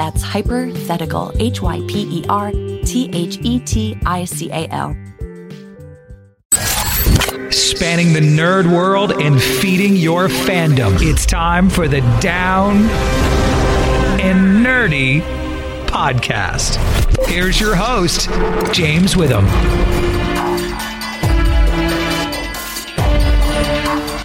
That's Hypothetical, H Y P E R T H E T I C A L. Spanning the nerd world and feeding your fandom. It's time for the Down and Nerdy podcast. Here's your host, James Witham.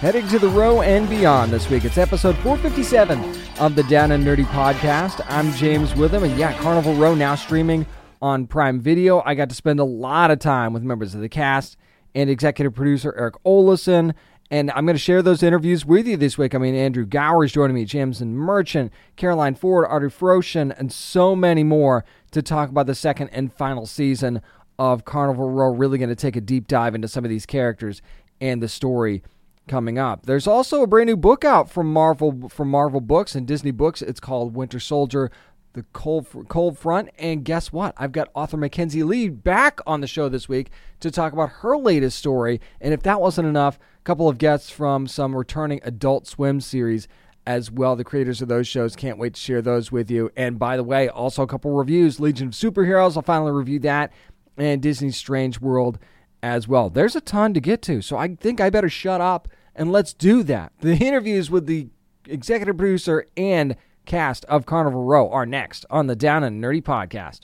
Heading to the row and beyond this week. It's episode 457 of the Down and Nerdy podcast. I'm James Witham, and yeah, Carnival Row now streaming on Prime Video. I got to spend a lot of time with members of the cast and executive producer Erik Oleson. And I'm going to share those interviews with you this week. I mean, Andrew Gower is joining me, Tamzin Merchant, Caroline Ford, Arty Froushan, and so many more to talk about the second and final season of Carnival Row. Really going to take a deep dive into some of these characters and the story coming up. There's also a brand new book out from Marvel from Marvel Books and Disney Books. It's called Winter Soldier: The Cold Cold Front. And guess what? I've got author Mackenzi Lee back on the show this week to talk about her latest story. And if that wasn't enough, a couple of guests from some returning Adult Swim series as well. The creators of those shows can't wait to share those with you. And by the way, also a couple reviews: Legion of Superheroes. I'll finally review that, and Disney's Strange World as well. There's a ton to get to, so I think I better shut up and let's do that. The interviews with the executive producer and cast of Carnival Row are next on the Down and Nerdy podcast.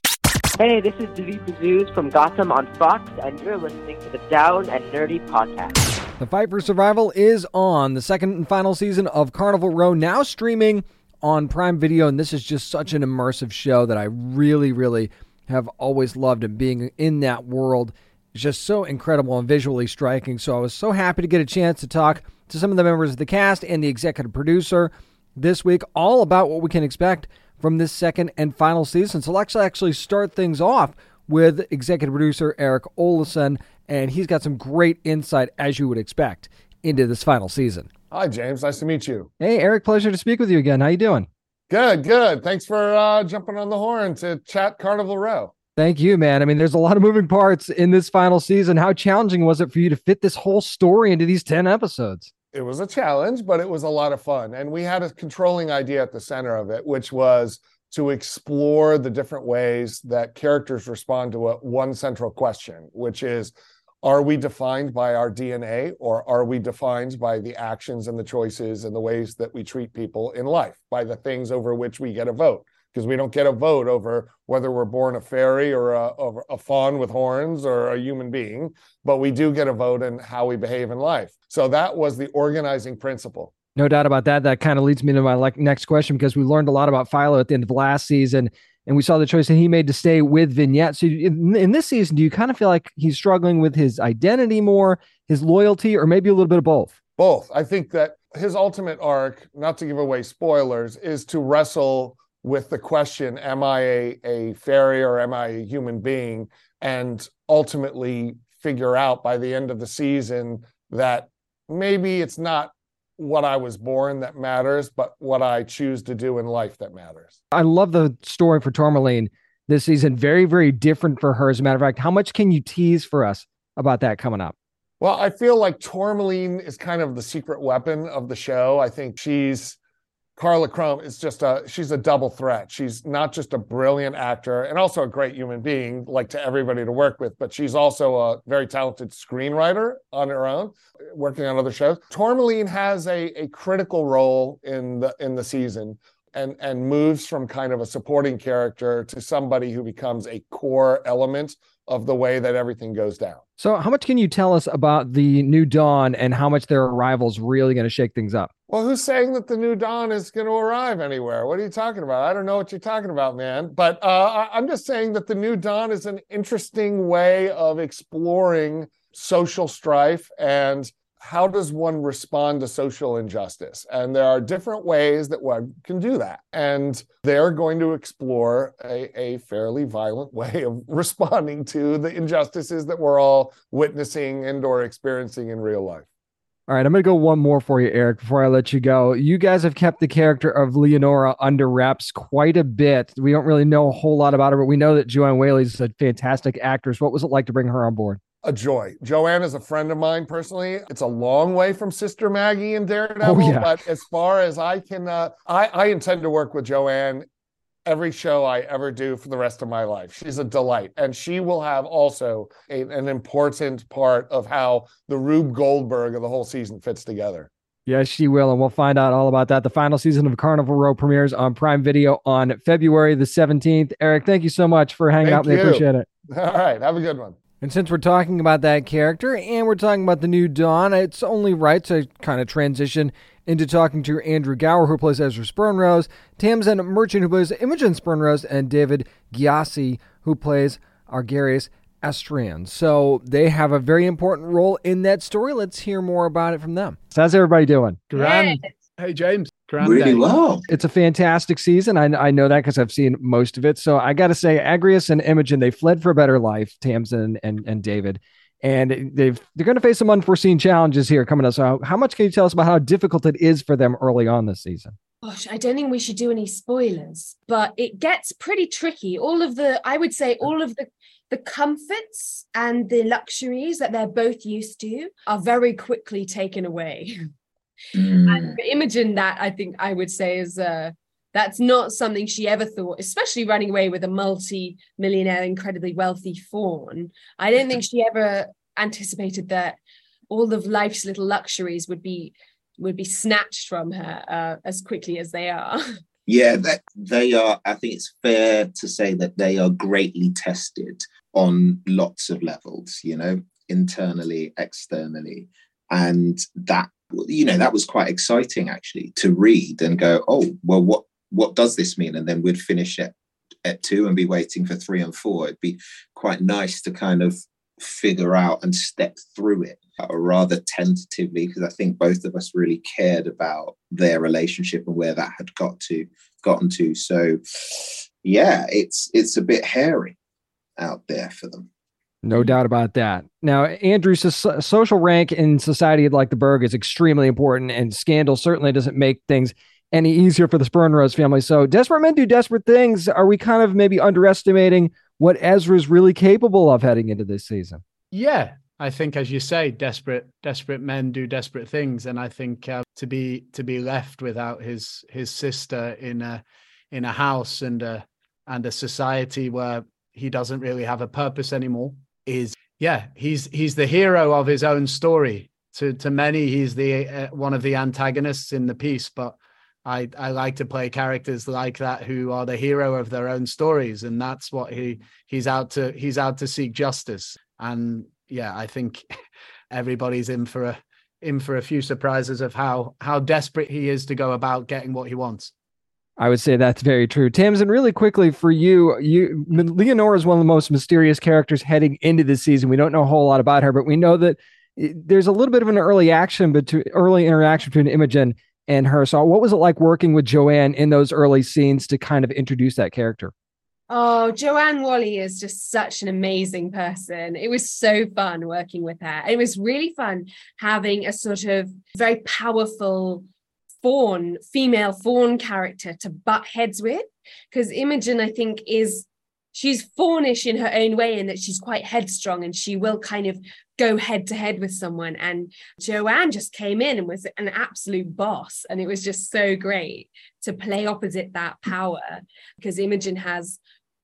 Hey, this is David Mazouz from Gotham on Fox, and you're listening to the Down and Nerdy podcast. The fight for survival is on. The second and final season of Carnival Row now streaming on Prime Video, and this is just such an immersive show that I really, really have always loved and being in that world just so incredible and visually striking. So I was so happy to get a chance to talk to some of the members of the cast and the executive producer this week, all about what we can expect from this second and final season. So let's actually start things off with executive producer Erik Oleson, and he's got some great insight, as you would expect, into this final season. Hi, James. Nice to meet you. Hey, Erik. Pleasure to speak with you again. How you doing? Good, good. Thanks for uh, jumping on the horn to chat Carnival Row. Thank you, man. I mean, there's a lot of moving parts in this final season. How challenging was it for you to fit this whole story into these 10 episodes? It was a challenge, but it was a lot of fun. And we had a controlling idea at the center of it, which was to explore the different ways that characters respond to a, one central question, which is Are we defined by our DNA or are we defined by the actions and the choices and the ways that we treat people in life, by the things over which we get a vote? Because we don't get a vote over whether we're born a fairy or a, a, faun with horns or a human being, but we do get a vote in how we behave in life. So that was the organizing principle. No doubt about that. That kind of leads me to my like, next question because we learned a lot about Philo at the end of last season, and we saw the choice that he made to stay with Vignette. So in, in this season, do you kind of feel like he's struggling with his identity more, his loyalty, or maybe a little bit of both? Both. I think that his ultimate arc, not to give away spoilers, is to wrestle with the question, am I a, a fairy or am I a human being? And ultimately figure out by the end of the season that maybe it's not what I was born that matters, but what I choose to do in life that matters. I love the story for Tourmaline this season. Very, very different for her. As a matter of fact, how much can you tease for us about that coming up? Well, I feel like Tourmaline is kind of the secret weapon of the show. I think she's Karla Crome is just a she's a double threat. She's not just a brilliant actor and also a great human being, like to everybody to work with, but she's also a very talented screenwriter on her own, working on other shows. Tourmaline has a, a critical role in the in the season and and moves from kind of a supporting character to somebody who becomes a core element of the way that everything goes down. So, how much can you tell us about the new dawn and how much their arrival is really going to shake things up? Well, who's saying that the new dawn is going to arrive anywhere? What are you talking about? I don't know what you're talking about, man. But uh, I'm just saying that the new dawn is an interesting way of exploring social strife and how does one respond to social injustice? And there are different ways that one can do that. And they're going to explore a, a fairly violent way of responding to the injustices that we're all witnessing and or experiencing in real life. All right, I'm going to go one more for you, Erik, before I let you go. You guys have kept the character of Leonora under wraps quite a bit. We don't really know a whole lot about her, but we know that Joanne Whalley is a fantastic actress. What was it like to bring her on board? A joy. Joanne is a friend of mine personally. It's a long way from Sister Maggie and Daredevil, oh, yeah. but as far as I can, uh, I, I intend to work with Joanne every show I ever do for the rest of my life. She's a delight. And she will have also a, an important part of how the Rube Goldberg of the whole season fits together. Yes, she will. And we'll find out all about that. The final season of Carnival Row premieres on Prime Video on February the 17th. Erik, thank you so much for hanging thank out We. Appreciate it. All right. Have a good one. And since we're talking about that character and we're talking about the new Dawn, it's only right to kind of transition into talking to Andrew Gower, who plays Ezra Spurnrose, Tamzin Merchant, who plays Imogen Spurnrose, and David Gyasi, who plays Agreus Astrayon. So they have a very important role in that story. Let's hear more about it from them. So how's everybody doing? Grand. Hey, James. Grand really well. It's a fantastic season. I, I know that because I've seen most of it. So I got to say, Agreus and Imogen, they fled for a better life, Tamzin and, and David. And they've they're going to face some unforeseen challenges here coming up. So, how, how much can you tell us about how difficult it is for them early on this season? Gosh, I don't think we should do any spoilers, but it gets pretty tricky. All of the, I would say, all of the the comforts and the luxuries that they're both used to are very quickly taken away. Mm. And Imogen, that I think I would say is uh, that's not something she ever thought, especially running away with a multi-millionaire, incredibly wealthy faun. I don't think she ever anticipated that all of life's little luxuries would be would be snatched from her uh, as quickly as they are. Yeah, that they are. I think it's fair to say that they are greatly tested on lots of levels. You know, internally, externally, and that you know that was quite exciting actually to read and go oh well what what does this mean? And then we'd finish it at two and be waiting for three and four. It'd be quite nice to kind of figure out and step through it or rather tentatively because i think both of us really cared about their relationship and where that had got to gotten to. So yeah it's it's a bit hairy out there for them no mm-hmm. doubt about that. Now, Andrew's social rank in society like the Burgue is extremely important, and scandal certainly doesn't make things any easier for the Spurnrose family. So, desperate men do desperate things. Are we kind of maybe underestimating what Ezra's really capable of heading into this season? Yeah, I think, as you say, desperate desperate men do desperate things, and I think uh, to be to be left without his his sister in a in a house and a and a society where he doesn't really have a purpose anymore is yeah he's he's the hero of his own story. To to many he's the uh, one of the antagonists in the piece but i i like to play characters like that who are the hero of their own stories and that's what he he's out to he's out to seek justice. And yeah i think everybody's in for a in for a few surprises of how how desperate he is to go about getting what he wants I would say that's very true. Tamzin, really quickly for you, you Leonora is one of the most mysterious characters heading into this season. We don't know a whole lot about her, but we know that eh, there's a little bit of an early action between early interaction between Imogen and her. So, what was it like working with Joanne in those early scenes to kind of introduce that character? Oh, Joanne Whalley is just such an amazing person. It was so fun working with her. It was really fun having a sort of very powerful faun, female faun character to butt heads with. Because Imogen, I think, is she's faunish in her own way in that she's quite headstrong and she will kind of go head to head with someone. And Joanne just came in and was an absolute boss. And it was just so great to play opposite that power because Imogen has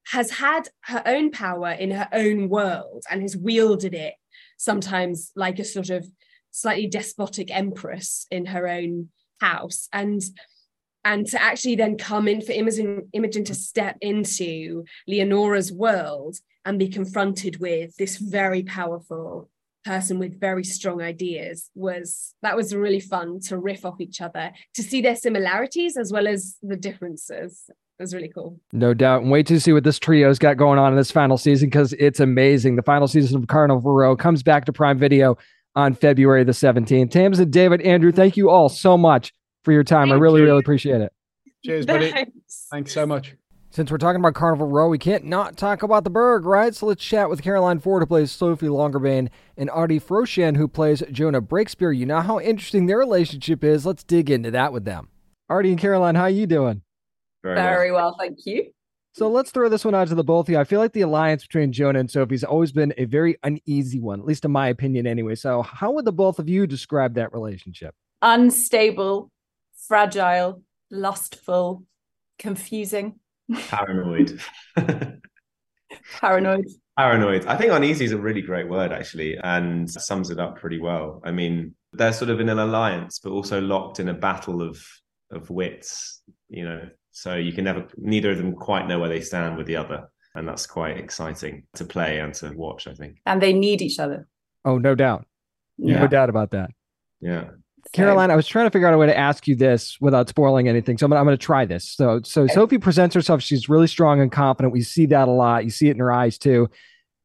has had her own power in her own world and has wielded it sometimes like a sort of slightly despotic empress in her own house and and to actually then come in for Imogen, Imogen to step into Leonora's world and be confronted with this very powerful person with very strong ideas was that was really fun to riff off each other to see their similarities as well as the differences. It was really cool. No doubt. And wait to see what this trio's got going on in this final season because it's amazing. The final season of carnival row comes back to prime video on February the 17th. Tams and David, Andrew, thank you all so much for your time. I really, really appreciate it. Cheers, buddy. Thanks. Thanks so much. Since we're talking about Carnival Row, we can't not talk about the Burgue, right? So let's chat with Caroline Ford, who plays Sophie Longerbane, and Arty Froushan, who plays Jonah Breakspear. You know how interesting their relationship is. Let's dig into that with them. Arty and Caroline, how you doing? Very, Very well, thank you. So let's throw this one out to the both of you. I feel like the alliance between Jonah and Sophie's always been a very uneasy one, at least in my opinion, anyway. So how would the both of you describe that relationship? Unstable, fragile, lustful, confusing, Paranoid. paranoid. Paranoid. I think uneasy is a really great word, actually, and sums it up pretty well. I mean, they're sort of in an alliance, but also locked in a battle of of wits, you know. So you can never, neither of them quite know where they stand with the other. And that's quite exciting to play and to watch, I think. And they need each other. Oh, no doubt. Yeah. No doubt about that. Yeah. Caroline, I was trying to figure out a way to ask you this without spoiling anything. So I'm I'm gonna try this. So so Sophie presents herself. She's really strong and confident. We see that a lot. You see it in her eyes too.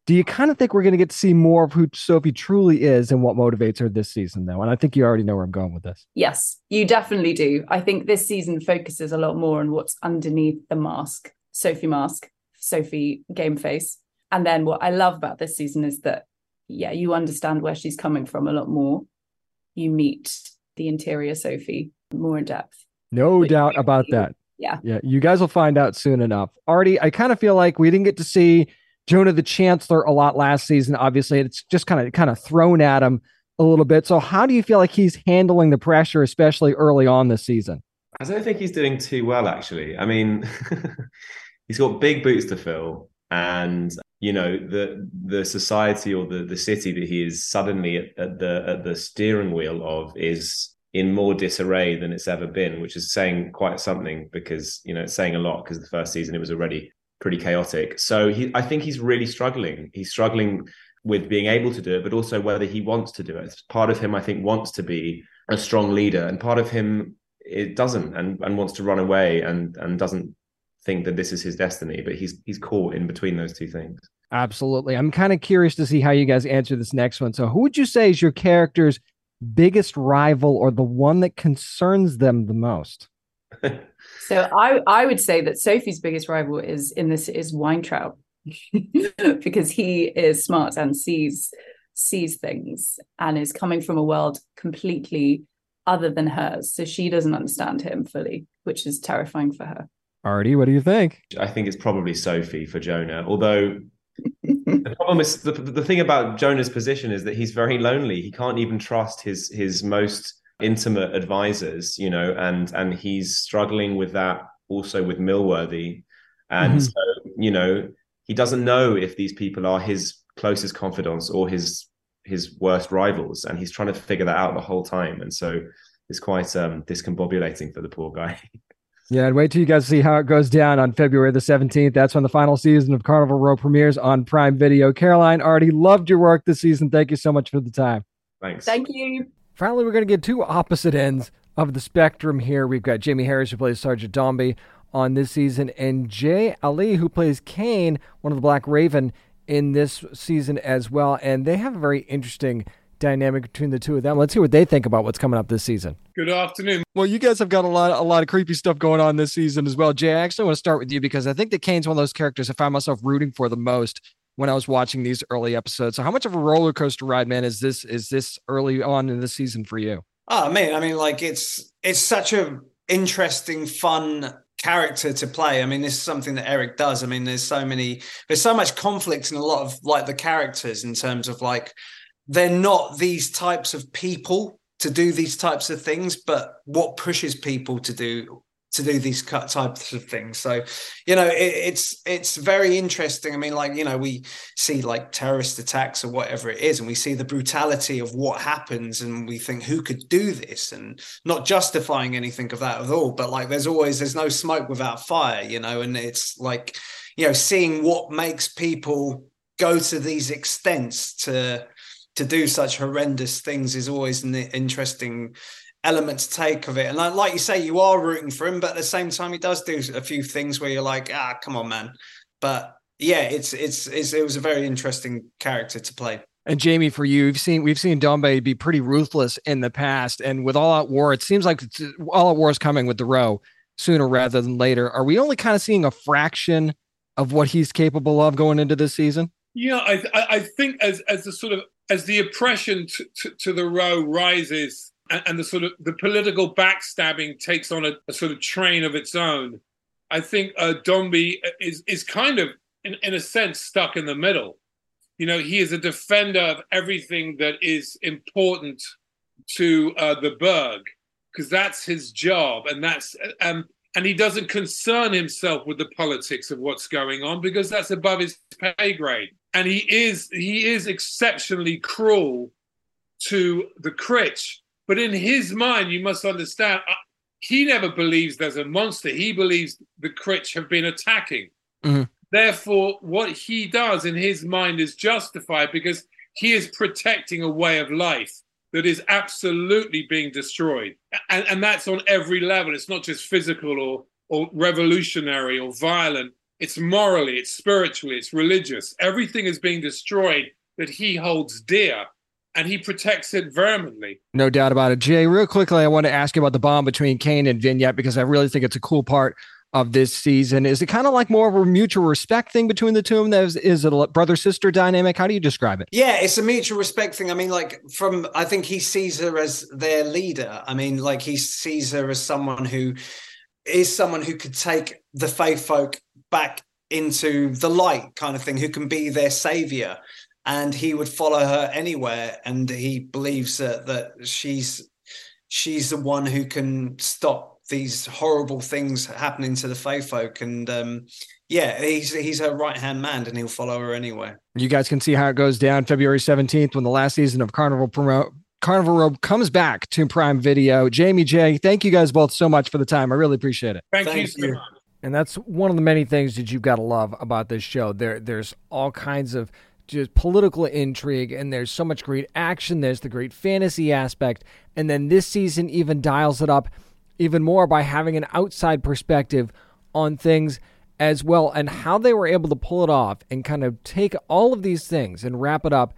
Do you kind of think we're gonna get to see more of who Sophie truly is and what motivates her this season, though? And I think you already know where I'm going with this. Yes, you definitely do. I think this season focuses a lot more on what's underneath the mask, Sophie mask, Sophie game face. And then what I love about this season is that, yeah, you understand where she's coming from a lot more. You meet the interior Sophie more in depth. No doubt about that. Yeah. Yeah, you guys will find out soon enough. Arty, I kind of feel like we didn't get to see Jonah the Chancellor a lot last season. Obviously, it's just kind of kind of thrown at him a little bit. So, how do you feel like he's handling the pressure, especially early on this season? I don't think he's doing too well, actually. I mean, he's got big boots to fill, and you know the the society or the the city that he is suddenly at, at the at the steering wheel of is in more disarray than it's ever been, which is saying quite something because you know it's saying a lot because the first season it was already pretty chaotic. So he, I think he's really struggling. He's struggling with being able to do it, but also whether he wants to do it. Part of him, I think, wants to be a strong leader, and part of him it doesn't and and wants to run away and and doesn't think that this is his destiny but he's he's caught in between those two things Absolutely. I'm kind of curious to see how you guys answer this next one. So, who would you say is your character's biggest rival or the one that concerns them the most? So I I would say that Sophie's biggest rival is in this is Weintraub because he is smart and sees sees things and is coming from a world completely other than hers. So she doesn't understand him fully, which is terrifying for her. Arty, what do you think? i think it's probably sophie for jonah although the problem is the, the thing about jonah's position is that he's very lonely he can't even trust his his most intimate advisors you know and and he's struggling with that also with millworthy and Mhm. so you know he doesn't know if these people are his closest confidants or his his worst rivals and he's trying to figure that out the whole time and so it's quite um discombobulating for the poor guy Yeah, and wait till you guys see how it goes down on February the 17th. That's when the final season of Carnival Row premieres on Prime Video. Caroline, already loved your work this season. Thank you so much for the time. thanks Thank you. Finally, we're going to get two opposite ends of the spectrum here. We've got Jamie Harris, who plays Sergeant Dombey on this season, and Jay Ali, who plays Cain, one of the Black Raven, in this season as well. And they have a very interesting dynamic between the two of them. Let's hear what they think about what's coming up this season. Good afternoon. Well, you guys have got a lot, a lot of creepy stuff going on this season as well. Jay, I actually want to start with you because I think that Cain's one of those characters I find myself rooting for the most when I was watching these early episodes. So, how much of a roller coaster ride, man, is this? Is this early on in the season for you? Oh man, I mean, like it's it's such a interesting, fun character to play. I mean, this is something that Erik does. I mean, there's so many, there's so much conflict in a lot of like the characters in terms of like they're not these types of people to do these types of things, but what pushes people to do to do these cut types of things. So, you know, it, it's it's very interesting. I mean, like you know, we see like terrorist attacks or whatever it is, and we see the brutality of what happens, and we think who could do this, and not justifying anything of that at all. But like, there's always there's no smoke without fire, you know, and it's like you know, seeing what makes people go to these extents to to do such horrendous things is always an interesting element to take of it. And like, like you say, you are rooting for him, but at the same time, he does do a few things where you're like, ah, come on, man. But yeah, it's it's, it's it was a very interesting character to play. And Jamie, for you, we've seen we've seen Dombey be pretty ruthless in the past, and with All Out War, it seems like All Out War is coming with the row sooner rather than later. Are we only kind of seeing a fraction of what he's capable of going into this season? Yeah, I I think as as the sort of as the oppression to, to, to the row rises and, and, the sort of the political backstabbing takes on a, a sort of train of its own, I think uh, Dombey is is kind of in, in a sense stuck in the middle. You know, he is a defender of everything that is important to uh, the Burgue because that's his job, and that's um, and he doesn't concern himself with the politics of what's going on because that's above his pay grade. And he is he is exceptionally cruel to the Critch, but in his mind, you must understand, uh, he never believes there's a monster. He believes the Critch have been attacking. Mm-hmm. Therefore, what he does in his mind is justified because he is protecting a way of life that is absolutely being destroyed. And, and that's on every level. It's not just physical or, or revolutionary or violent. It's morally, it's spiritually, it's religious. Everything is being destroyed that he holds dear and he protects it vehemently. No doubt about it. Jay, real quickly, I want to ask you about the bond between Cain and Vignette because I really think it's a cool part of this season. Is it kind of like more of a mutual respect thing between the two of them? Is, is it a brother sister dynamic? How do you describe it? Yeah, it's a mutual respect thing. I mean, like from I think he sees her as their leader. I mean, like he sees her as someone who is someone who could take the Fae folk back into the light, kind of thing, who can be their savior. And he would follow her anywhere, and he believes that, that she's she's the one who can stop these horrible things happening to the Fae folk. And um, yeah, he's he's her right hand man, and he'll follow her anywhere. You guys can see how it goes down February seventeenth when the last season of Carnival Promo. Carnival Row comes back to Prime Video. Jamie Jay, thank you guys both so much for the time. I really appreciate it. Thank, thank you so much. And that's one of the many things that you've got to love about this show. There, there's all kinds of just political intrigue, and there's so much great action. There's the great fantasy aspect, and then this season even dials it up even more by having an outside perspective on things as well and how they were able to pull it off and kind of take all of these things and wrap it up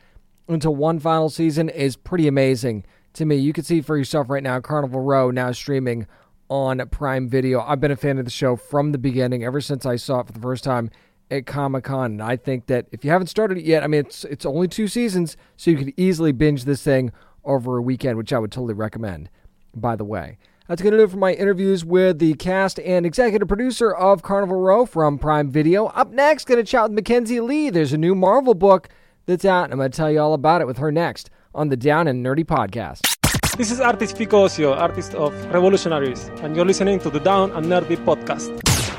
into one final season is pretty amazing to me. You can see for yourself right now Carnival Row now streaming on Prime Video. I've been a fan of the show from the beginning ever since I saw it for the first time at Comic Con. And I think that if you haven't started it yet, I mean it's it's only two seasons, so you could easily binge this thing over a weekend, which I would totally recommend, by the way. That's going to do it for my interviews with the cast and executive producer of Carnival Row from Prime Video. Up next, going to chat with Mackenzi Lee. There's a new Marvel book that's out, and I'm going to tell you all about it with her next on the Down and Nerdy podcast. This is artist Fico Ossio, artist of Revolutionaries, and you're listening to the Down and Nerdy podcast.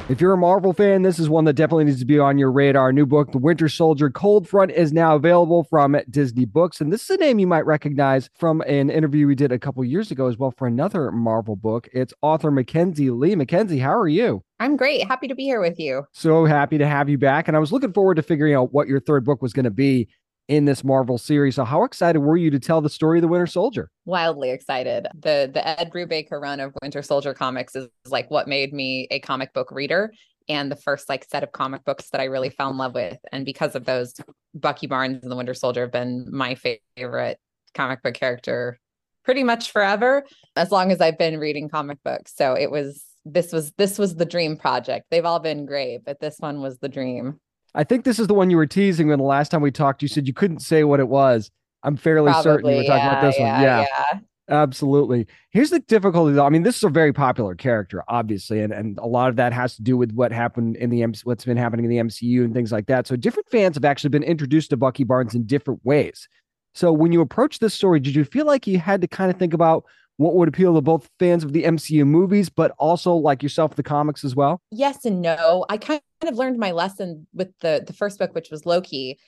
If you're a Marvel fan, this is one that definitely needs to be on your radar. New book, The Winter Soldier Cold Front, is now available from Disney Books. And this is a name you might recognize from an interview we did a couple years ago as well for another Marvel book. It's author Mackenzi Lee. Mackenzi, how are you? I'm great. Happy to be here with you. So happy to have you back. And I was looking forward to figuring out what your third book was going to be in this Marvel series. So how excited were you to tell the story of the Winter Soldier? Wildly excited. The the Ed Brubaker run of Winter Soldier comics is like what made me a comic book reader and the first like set of comic books that I really fell in love with. And because of those, Bucky Barnes and the Winter Soldier have been my favorite comic book character pretty much forever, as long as I've been reading comic books. So it was this was this was the dream project. They've all been great, but this one was the dream. I think this is the one you were teasing when the last time we talked. You said you couldn't say what it was. I'm fairly Probably, certain you were talking yeah, about this yeah, one. Yeah. yeah. Absolutely. Here's the difficulty though. I mean, this is a very popular character, obviously, and, and a lot of that has to do with what happened in the MC, what's been happening in the MCU and things like that. So different fans have actually been introduced to Bucky Barnes in different ways. So when you approach this story, did you feel like you had to kind of think about what would appeal to both fans of the MCU movies, but also like yourself, the comics as well? Yes and no. I kind of learned my lesson with the the first book, which was Loki,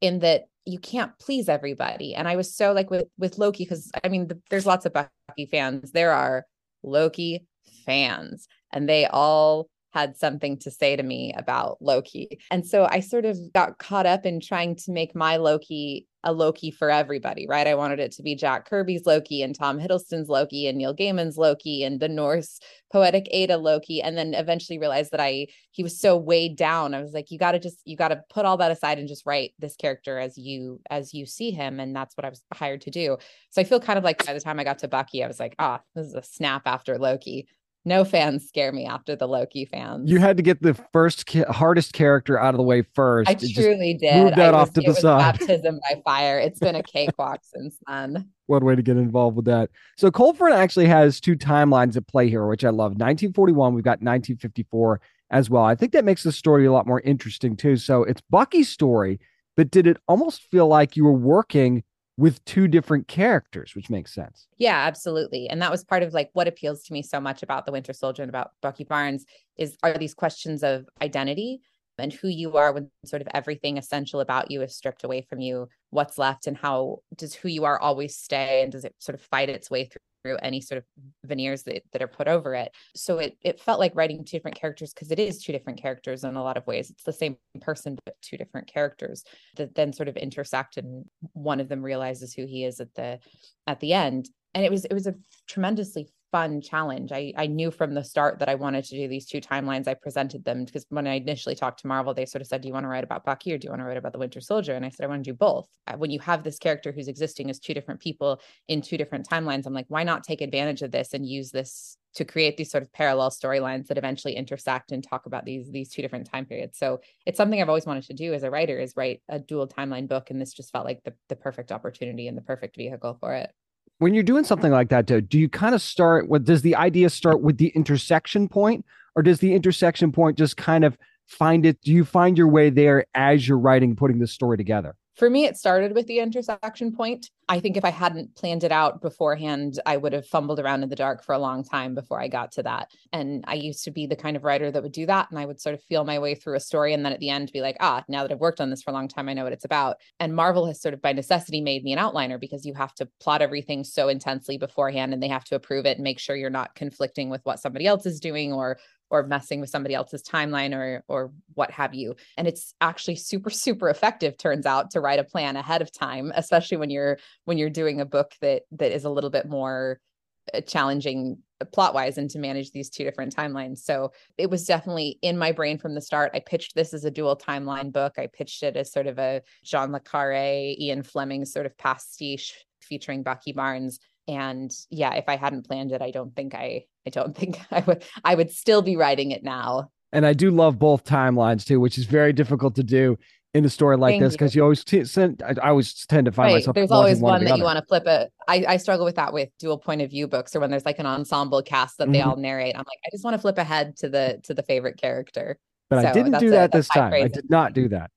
in that you can't please everybody. And I was so like with with Loki because I mean, the, there's lots of Bucky fans. There are Loki fans, and they all had something to say to me about Loki. And so I sort of got caught up in trying to make my Loki a Loki for everybody, right? I wanted it to be Jack Kirby's Loki and Tom Hiddleston's Loki and Neil Gaiman's Loki and the Norse poetic Edda Loki. And then eventually realized that I he was so weighed down. I was like, you gotta just you gotta put all that aside and just write this character as you as you see him. And that's what I was hired to do. So I feel kind of like by the time I got to Bucky, I was like, ah, this is a snap after Loki no fans scare me after the Loki fans. You had to get the first ca- hardest character out of the way first. I It truly did. Move that I off was- to the side. Baptism by fire. It's been a cakewalk since then. One way to get involved with that. So Cold actually has two timelines at play here, which I love. 1941, we've got 1954 as well. I think that makes the story a lot more interesting too. So it's Bucky's story, but did it almost feel like you were working with two different characters, which makes sense? Yeah, absolutely. And that was part of like what appeals to me so much about the Winter Soldier and about Bucky Barnes is are these questions of identity and who you are when sort of everything essential about you is stripped away from you, what's left and how does who you are always stay and does it sort of fight its way through through any sort of veneers that, that are put over it. So it it felt like writing two different characters because it is two different characters in a lot of ways. It's the same person but two different characters that then sort of intersect and one of them realizes who he is at the at the end. And it was it was a tremendously fun challenge. I I knew from the start that I wanted to do these two timelines. I presented them because when I initially talked to Marvel, they sort of said, "Do you want to write about Bucky or do you want to write about the Winter Soldier?" And I said, "I want to do both." When you have this character who's existing as two different people in two different timelines, I'm like, why not take advantage of this and use this to create these sort of parallel storylines that eventually intersect and talk about these these two different time periods. So it's something I've always wanted to do as a writer is write a dual timeline book, and this just felt like the the perfect opportunity and the perfect vehicle for it. When you're doing something like that, though, do you kind of start what does the idea start with the intersection point, or does the intersection point just kind of find it? Do you find your way there as you're writing, putting the story together? For me, it started with the intersection point. I think if I hadn't planned it out beforehand, I would have fumbled around in the dark for a long time before I got to that. And I used to be the kind of writer that would do that. And I would sort of feel my way through a story. And then at the end, be like, ah, now that I've worked on this for a long time, I know what it's about. And Marvel has sort of by necessity made me an outliner because you have to plot everything so intensely beforehand and they have to approve it and make sure you're not conflicting with what somebody else is doing or or messing with somebody else's timeline or or what have you. And it's actually super super effective turns out to write a plan ahead of time especially when you're when you're doing a book that that is a little bit more uh, challenging plot wise and to manage these two different timelines. So it was definitely in my brain from the start. I pitched this as a dual timeline book. I pitched it as sort of a john le carre ian fleming sort of pastiche featuring bucky barnes and yeah if i hadn't planned it i don't think i i don't think i would i would still be writing it now And I do love both timelines too, which is very difficult to do in a story like Thank this because you always t- send, I, I always tend to find right myself. there's always one one that you want to flip it I, I struggle with that with dual point of view books or when there's like an ensemble cast that they Mhm. all narrate i'm like i just want to flip ahead to the to the favorite character But I didn't do that that's this time. I did not do that.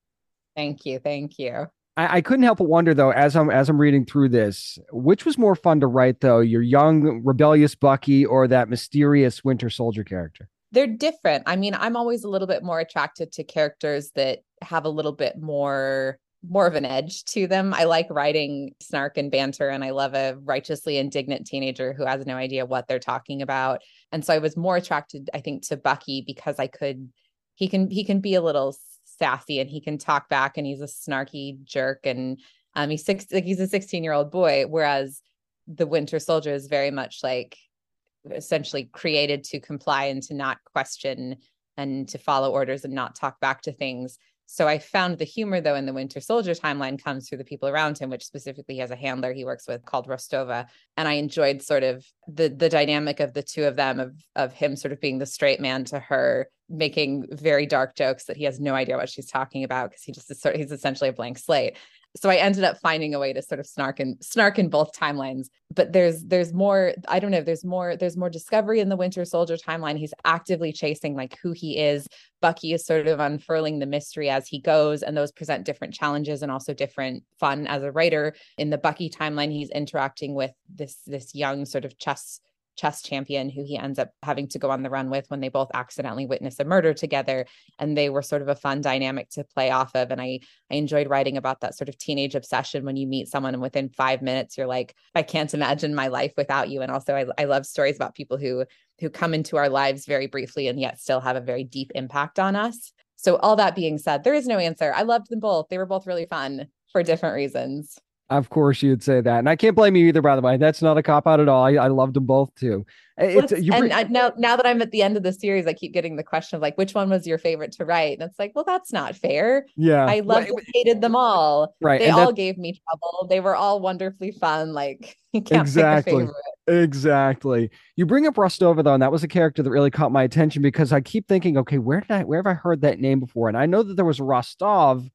thank you thank you I, I couldn't help but wonder though, as I'm as I'm reading through this, which was more fun to write though, your young rebellious Bucky or that mysterious Winter Soldier character? they're different. I mean, I'm always a little bit more attracted to characters that have a little bit more more of an edge to them. I like writing snark and banter and I love a righteously indignant teenager who has no idea what they're talking about. And so I was more attracted I think to Bucky because I could he can he can be a little sassy and he can talk back and he's a snarky jerk and um he's six like he's a 16 year old boy whereas the winter soldier is very much like essentially created to comply and to not question and to follow orders and not talk back to things. So I found the humor though in the Winter Soldier timeline comes through the people around him, which specifically he has a handler he works with called Rostova. And I enjoyed sort of the the dynamic of the two of them, of of him sort of being the straight man to her, making very dark jokes that he has no idea what she's talking about because he just is sort he's essentially a blank slate so I ended up finding a way to sort of snark and snark in both timelines. But there's there's more, I don't know, there's more, there's more discovery in the Winter Soldier timeline. He's actively chasing like who he is. Bucky is sort of unfurling the mystery as he goes, and those present different challenges and also different fun as a writer. In the Bucky timeline, he's interacting with this this young sort of chess chess champion who he ends up having to go on the run with when they both accidentally witness a murder together and they were sort of a fun dynamic to play off of. And i i enjoyed writing about that sort of teenage obsession. When you meet someone and within five minutes you're like i can't imagine my life without you. And also i, I love stories about people who who come into our lives very briefly and yet still have a very deep impact on us. So all that being said there is no answer. I loved them both. They were both really fun for different reasons of course, you'd say that, and I can't blame you either. By the way, that's not a cop out at all. I, I loved them both too. It's, and bring- I, now, now that I'm at the end of the series, I keep getting the question of like, which one was your favorite to write? And it's like, well, that's not fair. Yeah, I loved, right. hated them all. Right, they and all gave me trouble. They were all wonderfully fun. Like, you can't exactly. Exactly. You bring up Rostova though, and that was a character that really caught my attention because I keep thinking, okay, where did I, where have I heard that name before? And I know that there was Rostov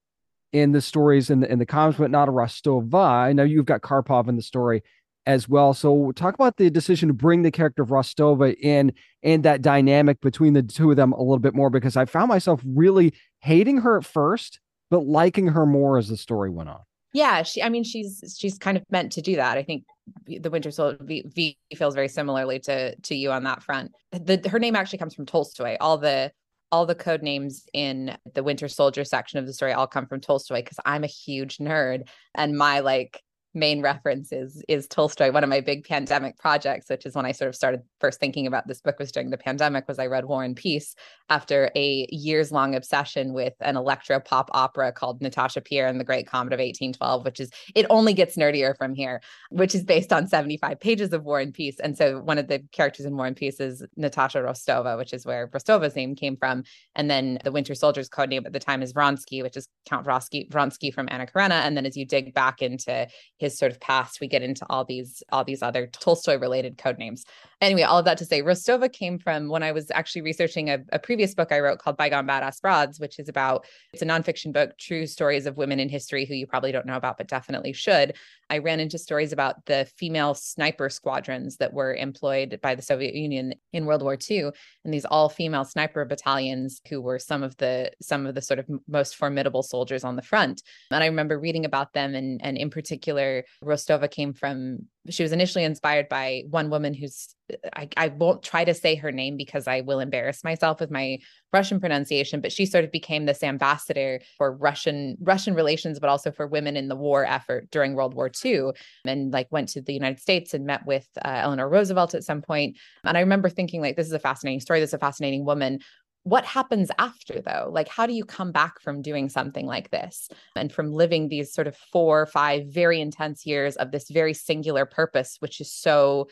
in the stories in the in the comics, but not a Rostova. I know you've got Karpov in the story as well. So talk about the decision to bring the character of Rostova in and that dynamic between the two of them a little bit more because I found myself really hating her at first, but liking her more as the story went on. Yeah, she. I mean, she's she's kind of meant to do that. I think the Winter Soldier v, v feels very similarly to to you on that front. The her name actually comes from Tolstoy. All the all the code names in the Winter Soldier section of the story all come from Tolstoy because I'm a huge nerd and my like main reference is is Tolstoy. One of my big pandemic projects, which is when I sort of started first thinking about this book was during the pandemic, was I read War and Peace after a years long obsession with an electro pop opera called Natasha Pierre and the Great Comet of 1812, which is it only gets nerdier from here, which is based on 75 pages of War and Peace. And so one of the characters in War and Peace is Natasha Rostova, which is where Rostova's name came from. And then the Winter Soldier's code name at the time is Vronsky, which is Count Vronsky, Vronsky from Anna Karenina. And then as you dig back into his sort of past we get into all these all these other tolstoy related code names. Anyway all of that to say rostova came from when i was actually researching a, a previous book i wrote called bygone badass broads which is about it's a nonfiction book true stories of women in history who you probably don't know about but definitely should I ran into stories about the female sniper squadrons that were employed by the Soviet Union in World War II, and these all-female sniper battalions who were some of the some of the sort of most formidable soldiers on the front. And I remember reading about them, and and in particular, Rostova came from she was initially inspired by one woman who's I, I won't try to say her name because I will embarrass myself with my Russian pronunciation, but she sort of became this ambassador for Russian Russian relations, but also for women in the war effort during World War II, and like went to the United States and met with uh, Eleanor Roosevelt at some point. And I remember thinking like, this is a fascinating story. This is a fascinating woman what happens after though? Like how do you come back from doing something like this and from living these sort of four or five very intense years of this very singular purpose which is so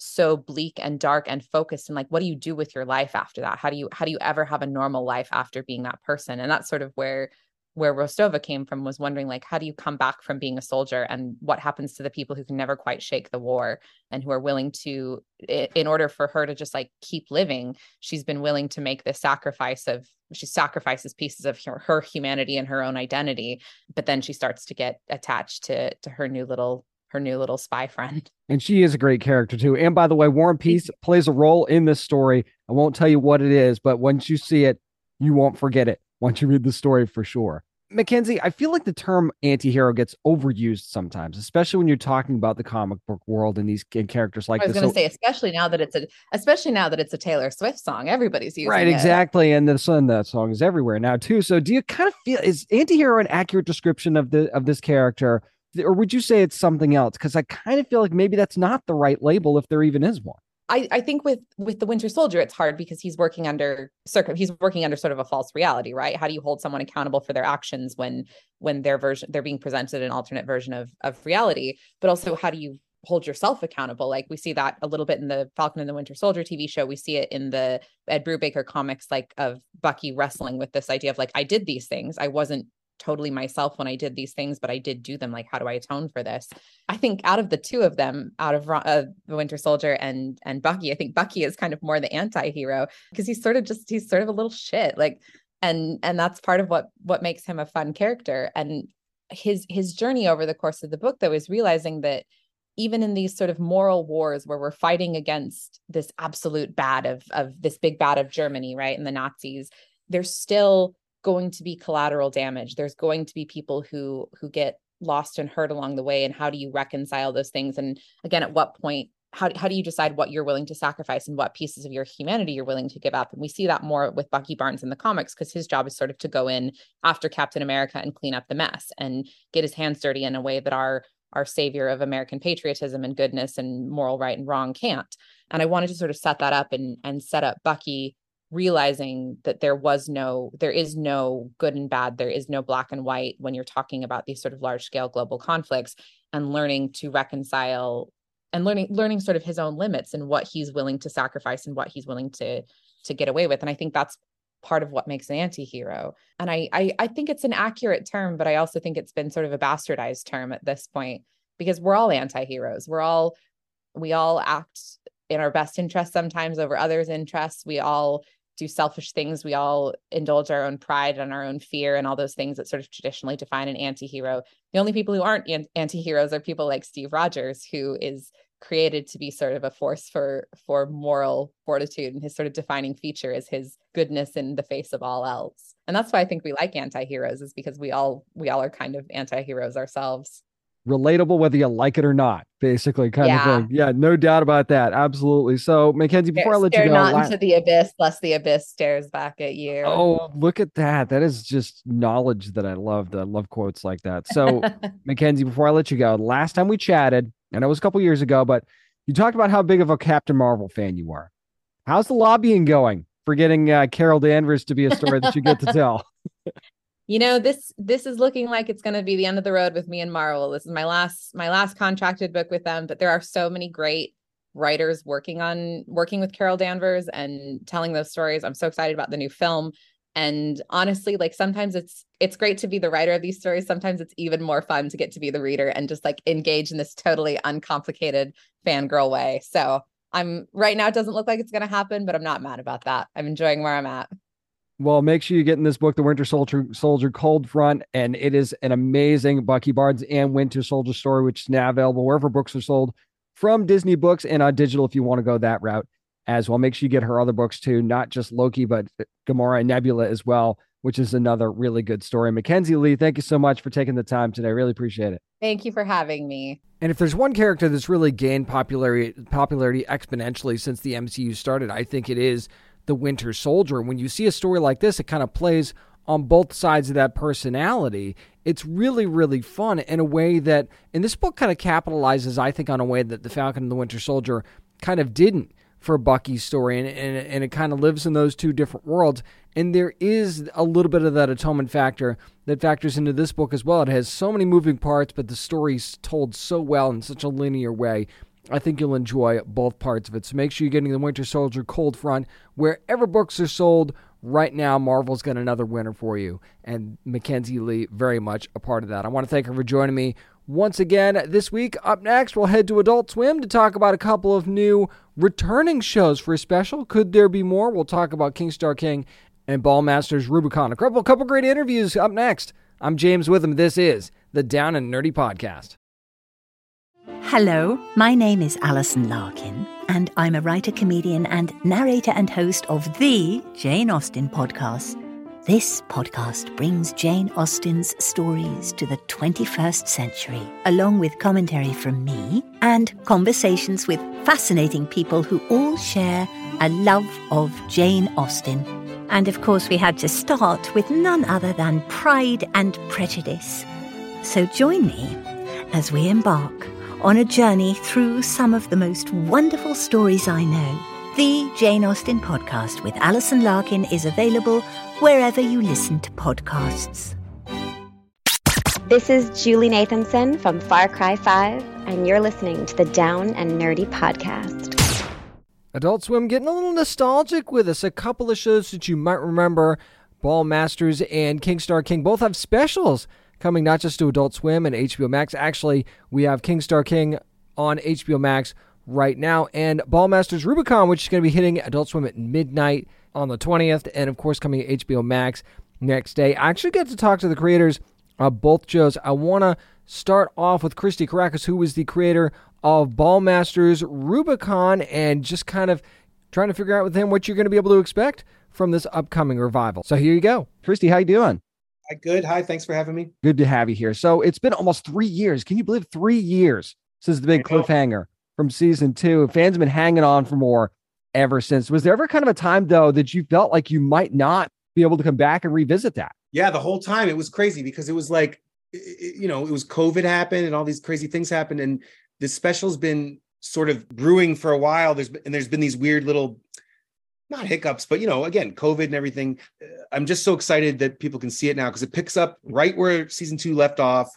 so bleak and dark and focused? And like what do you do with your life after that? How do you how do you ever have a normal life after being that person? And that's sort of where where Rostova came from was wondering like how do you come back from being a soldier and what happens to the people who can never quite shake the war and who are willing to in order for her to just like keep living she's been willing to make this sacrifice of she sacrifices pieces of her, her humanity and her own identity but then she starts to get attached to to her new little her new little spy friend. And she is a great character too. And by the way, War and Peace plays a role in this story. I won't tell you what it is, but once you see it, you won't forget it once you read the story for sure. Mackenzi, I feel like the term anti-hero gets overused sometimes, especially when you're talking about the comic book world and these characters like I was going to so, say, especially now that it's a, especially now that it's a Taylor Swift song, everybody's using it. right, it. exactly, and the sun that song is everywhere now too. So, do you kind of feel is anti-hero an accurate description of the of this character, or would you say it's something else? Because I kind of feel like maybe that's not the right label if there even is one. I, I think with with the Winter Soldier, it's hard because he's working under circum he's working under sort of a false reality, right? How do you hold someone accountable for their actions when when their version they're being presented an alternate version of of reality? But also, how do you hold yourself accountable? Like we see that a little bit in the Falcon and the Winter Soldier TV show. We see it in the Ed Brubaker comics, like of Bucky wrestling with this idea of like I did these things, I wasn't totally myself when I did these things, but I did do them. Like, how do I atone for this? I think out of the two of them, out of uh, the Winter Soldier and and Bucky, I think Bucky is kind of more the anti-hero because he's sort of just he's sort of a little shit. Like, and and that's part of what what makes him a fun character. And his his journey over the course of the book, though, is realizing that even in these sort of moral wars where we're fighting against this absolute bad of of this big bad of Germany, right, and the Nazis, there's still going to be collateral damage. There's going to be people who who get lost and hurt along the way and how do you reconcile those things? And again at what point how, how do you decide what you're willing to sacrifice and what pieces of your humanity you're willing to give up? And we see that more with bucky barnes in the comics because his job is sort of to go in after captain america and clean up the mess and get his hands dirty in a way that our our savior of american patriotism and goodness and moral right and wrong can't. And i wanted to sort of set that up and and set up bucky realizing that there was no there is no good and bad there is no black and white when you're talking about these sort of large scale global conflicts and learning to reconcile and learning learning sort of his own limits and what he's willing to sacrifice and what he's willing to to get away with. And i think that's part of what makes an anti-hero. And I, I i think it's an accurate term but i also think it's been sort of a bastardized term at this point because we're all anti-heroes. We're all we all act in our best interest sometimes over others interests. We all do selfish things. We all indulge our own pride and our own fear and all those things that sort of traditionally define an anti-hero. The only people who aren't an- anti-heroes are people like Steve Rogers, who is created to be sort of a force for for moral fortitude and his sort of defining feature is his goodness in the face of all else and that's why i think we like anti-heroes is because we all we all are kind of anti-heroes ourselves relatable whether you like it or not basically kind Yeah. of thing. Yeah. No doubt about that. Absolutely. So mackenzi before i let you go not la- into the abyss lest the abyss stares back at you. Oh look at that. That is just knowledge that i love i love quotes like that. So mackenzi before i let you go last time we chatted and it was a couple years ago but you talked about how big of a captain marvel fan you are how's the lobbying going for getting uh, carol danvers to be a story that you get to tell you know this this is looking like it's going to be the end of the road with me and marvel. This is my last my last contracted book with them but there are so many great writers working on working with carol danvers and telling those stories. I'm so excited about the new film. And honestly like sometimes it's it's great to be the writer of these stories. Sometimes it's even more fun to get to be the reader and just like engage in this totally uncomplicated fangirl way. So i'm right now it doesn't look like it's going to happen but i'm not mad about that. I'm enjoying where i'm at Well, make sure you get in this book, The Winter Soldier Soldier Cold Front, and it is an amazing Bucky Barnes and Winter Soldier story, which is now available wherever books are sold from Disney Books and on digital if you want to go that route as well. Make sure you get her other books too, not just Loki, but Gamora and Nebula as well, which is another really good story. Mackenzi Lee, thank you so much for taking the time today. Really appreciate it. thank you for having me And if there's one character that's really gained popularity popularity exponentially since the MCU started, I think it is the Winter Soldier. When you see a story like this, it kind of plays on both sides of that personality. It's really, really fun in a way that, and this book kind of capitalizes, I think, on a way that the Falcon and the Winter Soldier kind of didn't for Bucky's story, and, and, and it kind of lives in those two different worlds. And there is a little bit of that atonement factor that factors into this book as well. It has so many moving parts, but the story's told so well in such a linear way. I think you'll enjoy both parts of it. So make sure you're getting the Winter Soldier Cold Front wherever books are sold. Right now, Marvel's got another winner for you, and Mackenzi Lee very much a part of that. I want to thank her for joining me once again this week. Up next, we'll head to Adult Swim to talk about a couple of new returning shows for a special. Could there be more? We'll talk about King Star King and Ballmastrz Rubicon. A couple, couple great interviews up next. I'm James Witham. This is the Down and Nerdy Podcast. Hello, my name is Alison Larkin, and I'm a writer, comedian, and narrator and host of the Jane Austen podcast. This podcast brings Jane Austen's stories to the 21st century, along with commentary from me and conversations with fascinating people who all share a love of Jane Austen. And of course, we had to start with none other than Pride and Prejudice. So join me as we embark on a journey through some of the most wonderful stories I know. The Jane Austen podcast with Alison Larkin is available wherever you listen to podcasts. This is Julie Nathanson from Far Cry 5, and you're listening to the Down and Nerdy podcast. Adult Swim getting a little nostalgic with us. A couple of shows that you might remember Ballmastrz and King Star King both have specials coming not just to Adult Swim and HBO Max. Actually, we have King Star King on HBO Max right now, and Ballmastrz Rubicon, which is going to be hitting Adult Swim at midnight on the 20th, and of course, coming to HBO Max next day. I actually get to talk to the creators of both shows. I want to start off with Christy Karacas, who was the creator of Ballmastrz Rubicon, and just kind of trying to figure out with him what you're going to be able to expect from this upcoming revival. So here you go. Christy, how you doing? Hi, good. Hi, thanks for having me. Good to have you here. So it's been almost three years. Can you believe three years since the big cliffhanger from season two. Fans have been hanging on for more ever since. Was there ever kind of a time though that you felt like you might not be able to come back and revisit that? Yeah, the whole time it was crazy because it was like, you know, it was COVID happened and all these crazy things happened, and this special's been sort of brewing for a while. There's and there's been these weird little, not hiccups, but you know, again, COVID and everything. Uh, I'm just so excited that people can see it now because it picks up right where season two left off,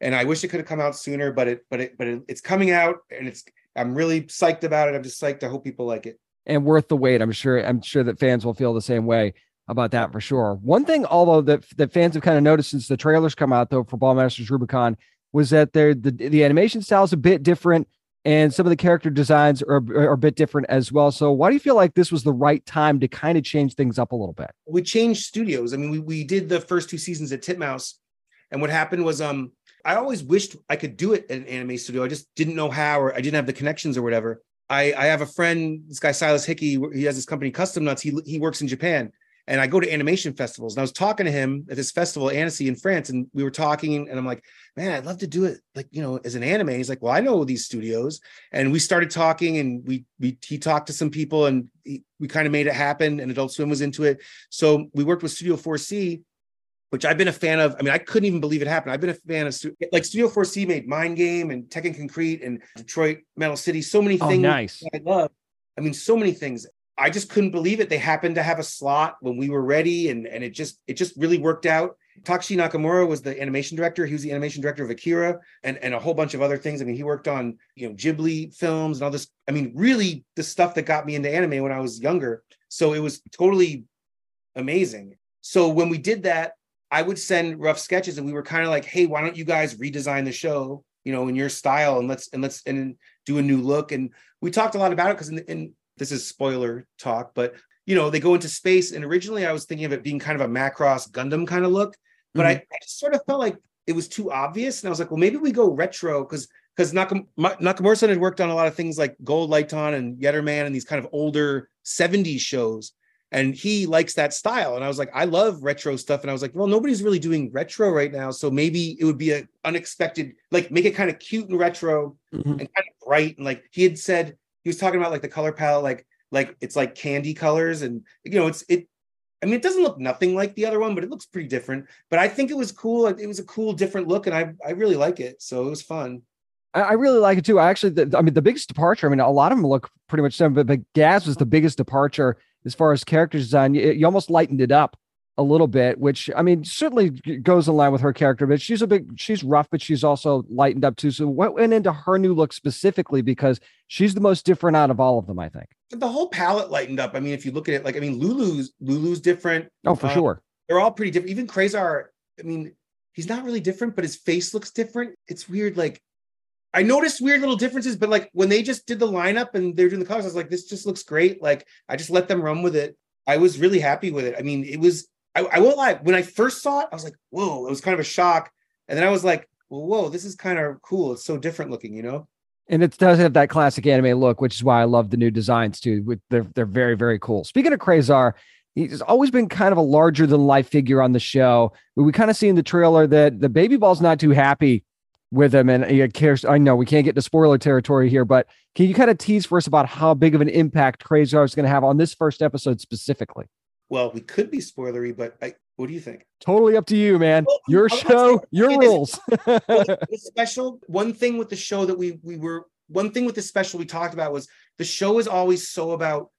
and I wish it could have come out sooner, but it but it but it, it's coming out and it's I'm really psyched about it. I'm just psyched. I hope people like it and worth the wait. I'm sure. I'm sure that fans will feel the same way about that for sure. One thing, although that that fans have kind of noticed since the trailers come out though for Ballmastrz Rubicon was that they're the the animation style is a bit different and some of the character designs are, are a bit different as well. So why do you feel like this was the right time to kind of change things up a little bit? We changed studios. I mean, we, we did the first two seasons at Titmouse. And what happened was um I always wished I could do it at an anime studio. I just didn't know how or I didn't have the connections or whatever. I, I have a friend, this guy Silas Hickey, he has this company Custom Nuts. He he works in Japan and I go to animation festivals. And I was talking to him at this festival, Annecy in France, and we were talking, and I'm like, man, I'd love to do it like you know as an anime. He's like, well, I know these studios, and we started talking, and we we he talked to some people, and he, we kind of made it happen. And Adult Swim was into it, so we worked with Studio 4C. Which I've been a fan of. I mean, I couldn't even believe it happened. I've been a fan of like Studio 4C made Mind Game and Tekkonkinkreet and Detroit Metal City. So many oh, things nice. I love. I mean, so many things. I just couldn't believe it. They happened to have a slot when we were ready, and and it just it just really worked out. Takashi Nakamura was the animation director. He was the animation director of Akira and, and a whole bunch of other things. I mean, he worked on you know Ghibli films and all this. I mean, really the stuff that got me into anime when I was younger. So it was totally amazing. So when we did that, I would send rough sketches, and we were kind of like, hey, why don't you guys redesign the show, you know, in your style, and let's and let's and do a new look. And we talked a lot about it because in, in this is spoiler talk, but you know, they go into space. And originally I was thinking of it being kind of a Macross Gundam kind of look, but mm-hmm. I, I, just sort of felt like it was too obvious. And I was like, well, maybe we go retro because because Nakam- Nakamura had worked on a lot of things like Gold Lightan and Yatterman and these kind of older 70s shows. And he likes that style. And I was like, I love retro stuff. And I was like, well, nobody's really doing retro right now. So maybe it would be an unexpected, like make it kind of cute and retro mm-hmm. and kind of bright. And like he had said, he was talking about like the color palette, like like it's like candy colors, and you know, it's it. I mean, it doesn't look nothing like the other one, but it looks pretty different. But I think it was cool. It was a cool, different look, and I I really like it. So it was fun. I really like it too. I actually, the, I mean, the biggest departure. I mean, a lot of them look pretty much similar, but, but Gaz was the biggest departure as far as character design. You, you almost lightened it up a little bit, which I mean certainly goes in line with her character. But she's a big, she's rough, but she's also lightened up too. So what went into her new look specifically because she's the most different out of all of them, I think. The whole palette lightened up. I mean, if you look at it, like I mean, Lulu's Lulu's different. Oh, for uh, sure. They're all pretty different. Even Quasar, I mean, he's not really different, but his face looks different. It's weird. Like I noticed weird little differences, but like when they just did the lineup and they're doing the colors, I was like, this just looks great. Like I just let them run with it. I was really happy with it. I mean, it was I, I won't lie. When I first saw it, I was like, whoa, it was kind of a shock. And then I was like, well, whoa, this is kind of cool. It's so different looking, you know? And it does have that classic anime look, which is why I love the new designs too. They're they're very very cool. Speaking of Quasar, he's always been kind of a larger than life figure on the show. We kind of see in the trailer that the baby ball's not too happy with him, and he cares. I know we can't get to spoiler territory here, but can you kind of tease for us about how big of an impact Quasar is going to have on this first episode specifically? Well, we could be spoilery, but I, what do you think? Totally up to you, man. Well, your show, say, your rules. the special one thing with the show that we we were one thing with the special we talked about was the show is always so about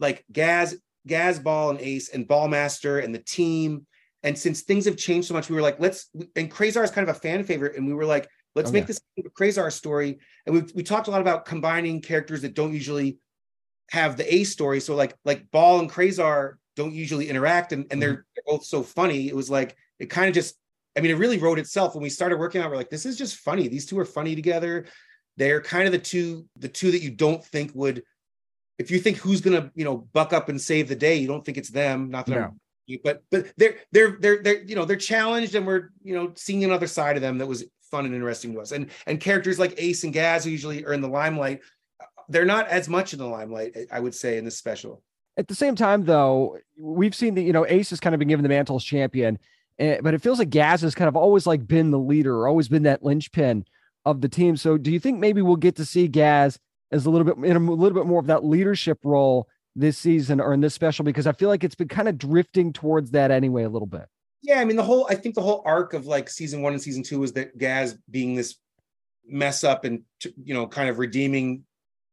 like Gaz, Gaz Ball and Ace and Ballmaster and the team. And since things have changed so much, we were like, let's and Quasar is kind of a fan favorite, and we were like, let's oh, make yeah. this a Quasar story. And we we talked a lot about combining characters that don't usually have the Ace story. So like like Ball and Quasar don't usually interact and, and they're, mm-hmm. they're both so funny. It was like it kind of just i mean it really wrote itself. When we started working out we're like this is just funny. These two are funny together. They're kind of the two the two that you don't think would if you think who's gonna you know buck up and save the day you don't think it's them not that no. I'm but but they're they're they're they're you know they're challenged and we're you know seeing another side of them that was fun and interesting to us. And and characters like ace and gaz who usually are in the limelight they're not as much in the limelight i would say in this special at the same time, though, we've seen that you know Ace has kind of been given the mantle as champion, eh, but it feels like Gaz has kind of always like been the leader, always been that linchpin of the team. So do you think maybe we'll get to see Gaz as a little bit in a little bit more of that leadership role this season or in this special? Because I feel like it's been kind of drifting towards that anyway, a little bit. Yeah, I mean the whole I think the whole arc of like season one and season two was that Gaz being this mess up and you know kind of redeeming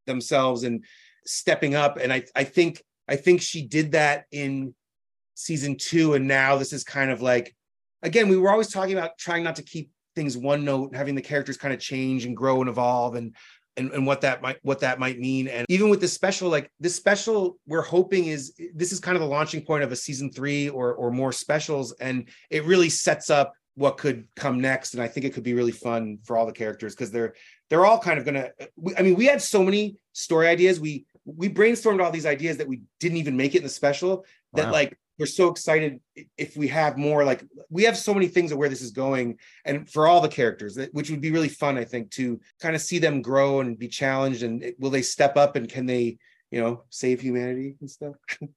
themselves and stepping up and I I think I think she did that in season 2 and now this is kind of like again we were always talking about trying not to keep things one note having the characters kind of change and grow and evolve and and, and what that might what that might mean. And even with this special like this special we're hoping is this is kind of the launching point of a season 3 or or more specials and it really sets up what could come next. And i think it could be really fun for all the characters because they're they're all kind of gonna i mean we had so many story ideas. We we brainstormed all these ideas that we didn't even make it in the special that Wow. like we're so excited if we have more like we have so many things of where this is going and for all the characters that- which would be really fun i think to kind of see them grow and be challenged and will they step up and can they you know save humanity and stuff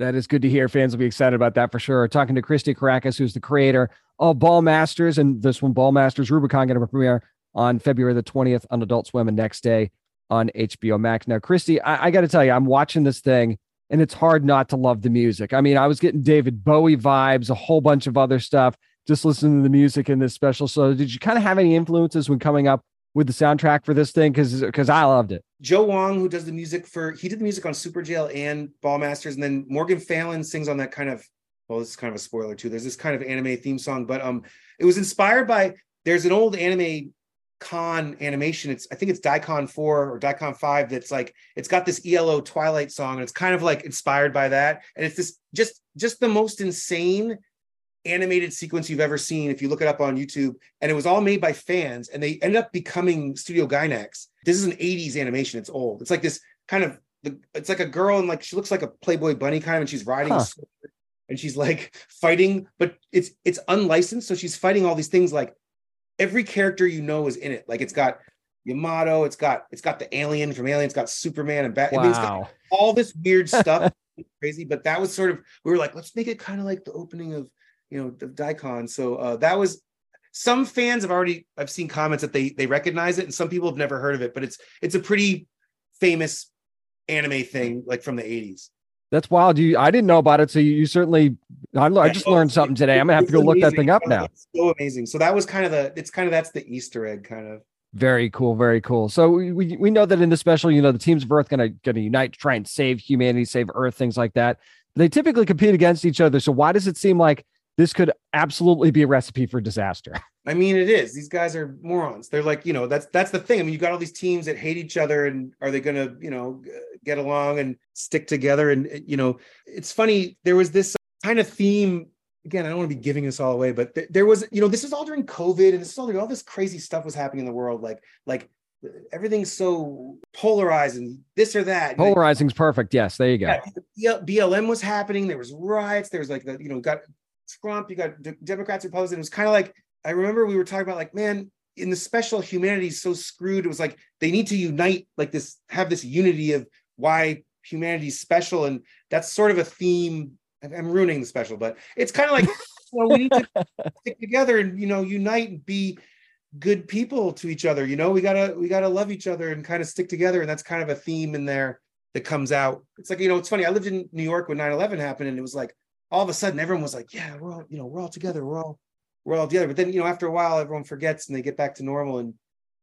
That is good to hear. Fans will be excited about that for sure. Talking to Christy Karacas, who's the creator of Ballmastrz, and this one, Ballmastrz Rubicon, going to premiere on February the 20th on Adult Swim and next day on HBO Max. Now, Christy, I, I got to tell you, I'm watching this thing and it's hard not to love the music. I mean, I was getting David Bowie vibes, a whole bunch of other stuff, just listening to the music in this special. So, did you kind of have any influences when coming up with the soundtrack for this thing? Because because I loved it. Joe Wong, who does the music for, he did the music on Superjail and Ballmastrz, and then Morgan Fallon sings on that kind of. Well, this is kind of a spoiler too. There's this kind of anime theme song, but um, it was inspired by. There's an old anime con animation. It's I think it's Daicon Four or Daicon Five. That's like it's got this ELO Twilight song, and it's kind of like inspired by that. And it's this just just the most insane animated sequence you've ever seen if you look it up on YouTube. And it was all made by fans and they ended up becoming Studio Gainax. This is an 80s animation. It's old. It's like this kind of the it's like a girl and like she looks like a Playboy bunny kind of and she's riding Huh. and she's like fighting, but it's it's unlicensed. So she's fighting all these things like every character you know is in it. Like it's got Yamato, it's got it's got the alien from Alien, it's got Superman and Bat. I mean, Wow. all this weird stuff crazy but that was sort of we were like let's make it kind of like the opening of you know the daicon so uh that was some fans have already i've seen comments that they they recognize it and some people have never heard of it but it's it's a pretty famous anime thing like from the 80s That's wild. You, I didn't know about it, so you, you certainly. I, I just learned something today. I'm gonna have to go look that thing up now. It's so amazing so that was kind of the it's kind of that's the easter egg kind of Very cool, very cool. So we, we we know that in the special, you know, the teams of Earth gonna gonna unite to try and save humanity, save Earth, things like that. They typically compete against each other. So why does it seem like this could absolutely be a recipe for disaster? I mean, it is. These guys are morons. They're like, you know, that's that's the thing. I mean, you got all these teams that hate each other, and are they going to, you know, get along and stick together? And uh, you know, it's funny. There was this kind of theme. Again, I don't want to be giving this all away, but th- there was, you know, this is all during COVID, and this is all during all this crazy stuff was happening in the world. Like, like everything's so polarized, and this or that. Polarizing's perfect. Yes, there you go. yeah, BLM was happening. There was riots. There was like the, you know, got Trump, you got Democrats, Republicans. It was kind of like, I remember we were talking about like, man, in the special humanity's so screwed. It was like, they need to unite like this, have this unity of why humanity's special. And that's sort of a theme. I'm- I'm ruining the special, but it's kind of like, you know, we need to stick together and, you know, unite and be good people to each other. You know, we gotta, we gotta love each other and kind of stick together. And that's kind of a theme in there that comes out. It's like, you know, it's funny. I lived in New York when 9-11 happened, and it was like all of a sudden everyone was like, Yeah, we're all, you know, we're all together, we're all we're all together. But then, you know, after a while, everyone forgets and they get back to normal and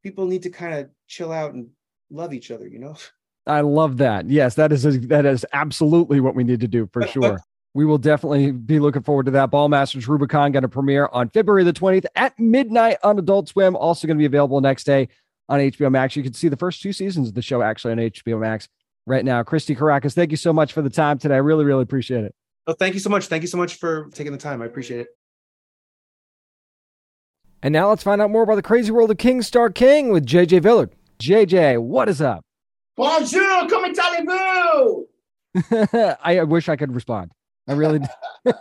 people need to kind of chill out and love each other, you know? I love that. Yes, that is a, that is absolutely what we need to do for sure. We will definitely be looking forward to that. Ballmastrz Rubicon going to premiere on February the 20th at midnight on Adult Swim. Also going to be available next day on HBO Max. You can see the first two seasons of the show actually on HBO Max right now. Christy Karacas, thank you so much for the time today. I really, really appreciate it. Oh, thank you so much. Thank you so much for taking the time. I appreciate it. And now let's find out more about the crazy world of King Star King with JJ Villard. JJ, what is up? Bonjour, comment allez-vous? I, I wish I could respond. I really,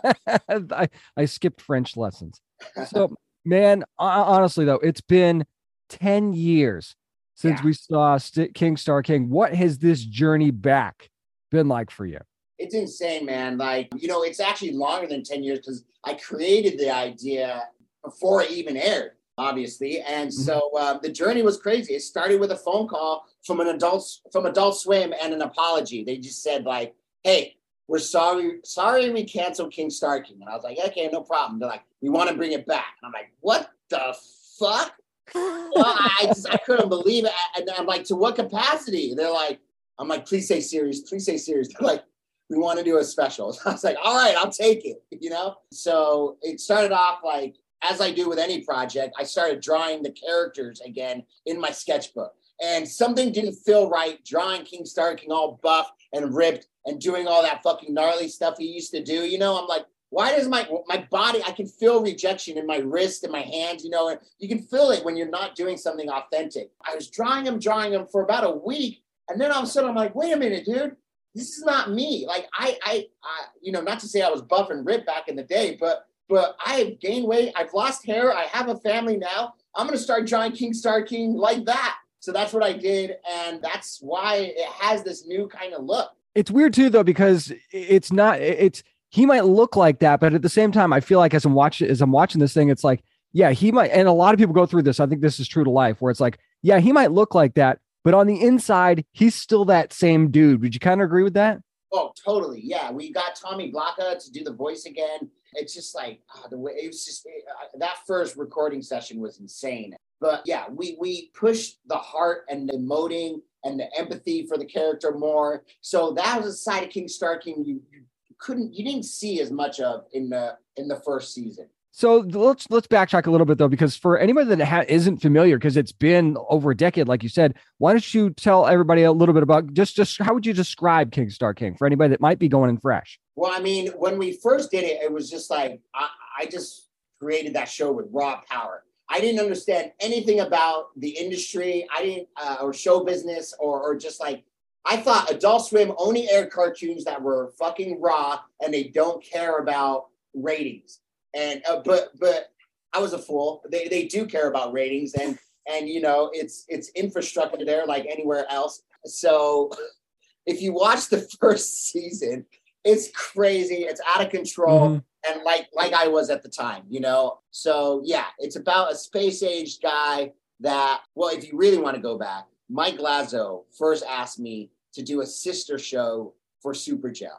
I, I skipped French lessons. So, man, honestly though, it's been ten years since we saw St- King Star King. What has this journey back been like for you? It's insane, man. Like, you know, it's actually longer than 10 years because I created the idea before it even aired. obviously. And so uh, the journey was crazy. It started with a phone call from an adult from Adult Swim and an apology. They just said like, "Hey, we're sorry, sorry we canceled King Star King." And I was like, "Okay, no problem." They're like, "We want to bring it back." And I'm like, "What the fuck?" well, I just I couldn't believe it. And I'm like, "To what capacity?" They're like, "I'm like, please say serious, please say serious." They're like, we want to do a special. I was like, all right, I'll take it, you know? So it started off like, as I do with any project, I started drawing the characters again in my sketchbook. And something didn't feel right drawing King Star King all buff and ripped and doing all that fucking gnarly stuff he used to do. You know, I'm like, why does my my body I can feel rejection in my wrist and my hands, you know, and you can feel it when you're not doing something authentic. I was drawing him, drawing him for about a week, and then all of a sudden I'm like, wait a minute, dude, this is not me. Like I, I, I, you know, not to say I was buff and ripped back in the day, but but I have gained weight. I've lost hair. I have a family now. I'm gonna start drawing King Star King like that. So that's what I did, and that's why it has this new kind of look. It's weird too, though, because it's not. It's he might look like that, but at the same time, I feel like as I'm watching as I'm watching this thing, it's like, yeah, he might. And a lot of people go through this. I think this is true to life, where it's like, yeah, he might look like that, but on the inside, he's still that same dude. Would you kind of agree with that? Oh, totally. Yeah, we got Tommy Blacha to do the voice again. It's just like oh, the way it was just uh, that first recording session was insane. But yeah, we we pushed the heart and the emoting and the empathy for the character more. So that was a side of King Star King you, you couldn't you didn't see as much of in the in the first season. So let's let's backtrack a little bit though, because for anybody that ha- isn't familiar, because it's been over a decade, like you said, why don't you tell everybody a little bit about just just how would you describe King Star King for anybody that might be going in fresh? Well, I mean, when we first did it, it was just like I, I just created that show with raw power. I didn't understand anything about the industry. I didn't uh, or show business or or just like I thought Adult Swim only aired cartoons that were fucking raw and they don't care about ratings and uh, but but I was a fool. They they do care about ratings and and you know it's it's infrastructure there like anywhere else. So if you watch the first season, it's crazy. It's out of control. Mm-hmm. And like like I was at the time, you know. So yeah, it's about a space age guy that well, if you really want to go back, Mike Lazzo first asked me to do a sister show for Superjail.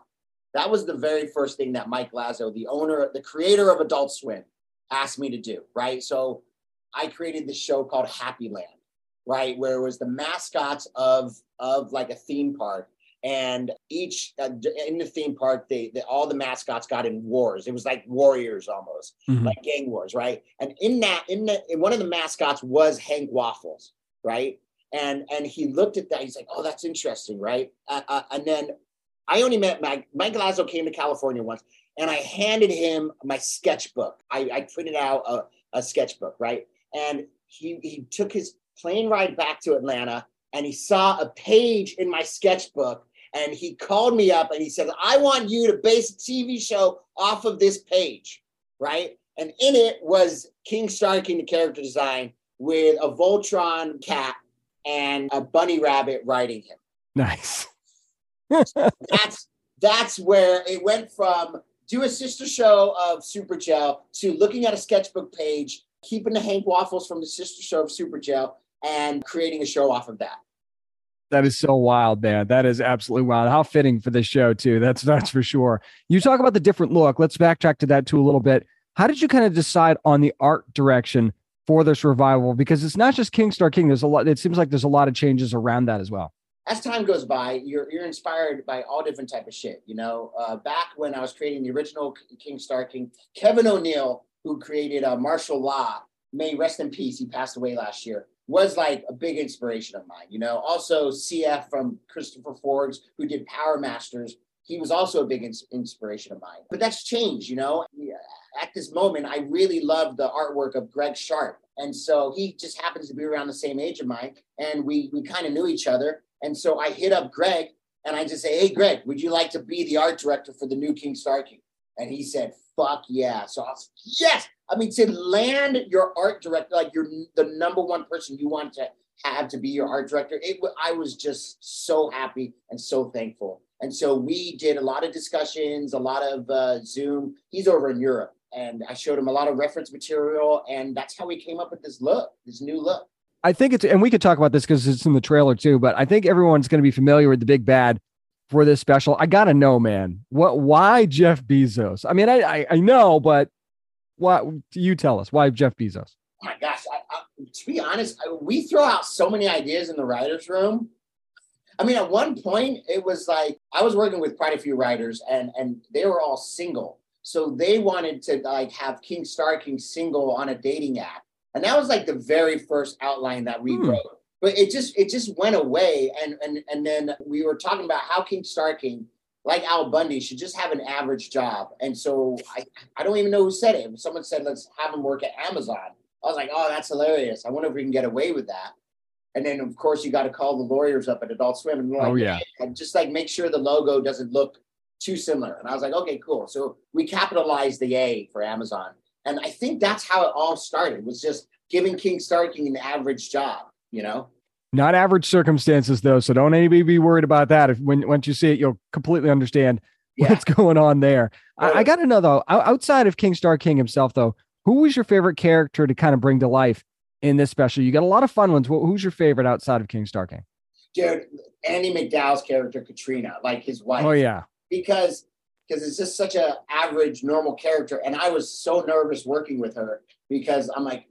That was the very first thing that Mike Lazzo, the owner, the creator of Adult Swim, asked me to do, right? So I created this show called Happy Land, right? Where it was the mascots of of like a theme park. And each uh, in the theme park, they, they, all the mascots got in wars. It was like warriors almost, mm-hmm. like gang wars, right? And in that, in the in one of the mascots was Hank Waffles, right? And and he looked at that. He's like, "Oh, that's interesting, right?" Uh, uh, and then I only met Mike. Mike Lazzo came to California once, and I handed him my sketchbook. I, I printed out a, a sketchbook, right? And he he took his plane ride back to Atlanta, and he saw a page in my sketchbook, and he called me up and he said, "I want you to base a TV show off of this page, right?" And in it was King Star King, the character design, with a Voltron cat and a bunny rabbit riding him. Nice that's that's where it went from do a sister show of Superjail to looking at a sketchbook page, keeping the Hank Waffles from the sister show of Superjail, and creating a show off of that. That is so wild, man. That is absolutely wild. How fitting for this show, too. That's that's for sure. You talk about the different look. Let's backtrack to that too a little bit. How did you kind of decide on the art direction for this revival? Because it's not just King Star King. There's a lot. It seems like there's a lot of changes around that as well as time goes by, you're you're inspired by all different type of shit. You know, uh, back when I was creating the original King Star King, Kevin O'Neill, who created uh, Marshal Law, may rest in peace. He passed away last year. Was like a big inspiration of mine. You know, also CF from Christopher Forbes, who did Powr Mastrs. He was also a big ins- inspiration of mine. But that's changed. You know, at this moment, I really love the artwork of Greg Sharp. And so he just happens to be around the same age of mine. And we we kind of knew each other. And so I hit up Greg and I just say, Hey, Greg, would you like to be the art director for the new King Star King? And he said, Fuck yeah. So I was, Yes. I mean, to land your art director, like you're the number one person you want to have to be your art director, it, I was just so happy and so thankful. And so we did a lot of discussions, a lot of uh, Zoom. He's over in Europe. and I showed him a lot of reference material, and that's how we came up with this look, this new look. I think it's, and we could talk about this because it's in the trailer too, but I think everyone's going to be familiar with the big bad for this special. I got to know, man, what, why Jeff Bezos? I mean, I, I, I know, but what you tell us why Jeff Bezos? Oh my gosh, I, I, to be honest, we throw out so many ideas in the writers' room. I mean, at one point, it was like I was working with quite a few writers, and and they were all single, so they wanted to like have King Star King single on a dating app, and that was like the very first outline that we Hmm. wrote. But it just it just went away, and and and then we were talking about how King Star King, like Al Bundy, should just have an average job, and so I I don't even know who said it. Someone said let's have him work at Amazon. I was like, oh, that's hilarious. I wonder if we can get away with that. And then, of course, you got to call the lawyers up at Adult Swim and like, Oh, yeah. and just like make sure the logo doesn't look too similar. And I was like, okay, cool. So we capitalized the A for Amazon. And I think that's how it all started was just giving King Star King an average job, you know? Not average circumstances though, so don't anybody be worried about that. If when once you see it, you'll completely understand what's going on there. I, I got to know though, outside of King Star King himself though, who was your favorite character to kind of bring to life in this special? You got a lot of fun ones. Who's your favorite outside of King Star King? Dude, Andie MacDowell's character, Katrina, like his wife. Oh yeah, because because it's just such a average normal character and i was so nervous working with her because i'm like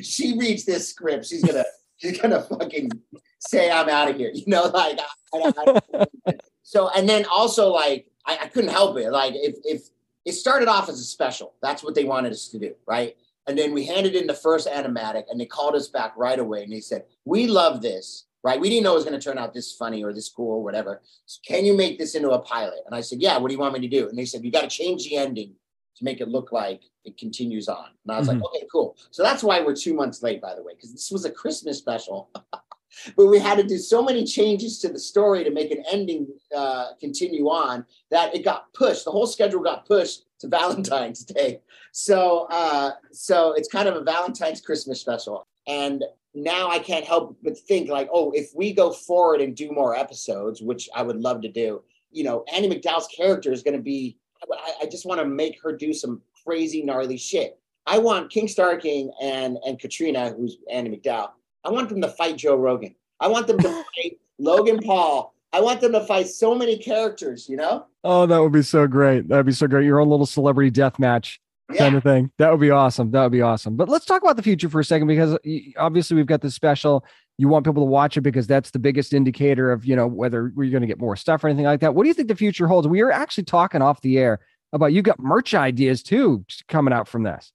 she reads this script she's gonna she's gonna fucking say i'm out of here you know like I- I- I- so and then also like I, I couldn't help it like if if it started off as a special that's what they wanted us to do right? And then we handed in the first animatic and they called us back right away and they said we love this right we didn't know it was going to turn out this funny or this cool or whatever so can you make this into a pilot? And I said, yeah, what do you want me to do? And they said, you got to change the ending to make it look like it continues on. And I was Mhm. like, okay, cool. So that's why we're two months late, by the way, because this was a Christmas special. but we had to do so many changes to the story to make an ending uh, continue on that it got pushed. The whole schedule got pushed to Valentine's Day. So, uh, so it's kind of a Valentine's Christmas special. And now I can't help but think like, oh, if we go forward and do more episodes, which I would love to do, you know, Andie MacDowell's character is going to be. I, I just want to make her do some crazy gnarly shit. I want King Star King and and Katrina, who's Andie MacDowell. I want them to fight Joe Rogan. I want them to fight Logan Paul. I want them to fight so many characters. You know. Oh, that would be so great. That'd be so great. Your own little celebrity death match kind of thing. That would be awesome. That would be awesome. But let's talk about the future for a second because obviously we've got this special. You want people to watch it because that's the biggest indicator of, you know, whether we're going to get more stuff or anything like that. What do you think the future holds? We were actually talking off the air about you got merch ideas too coming out from this.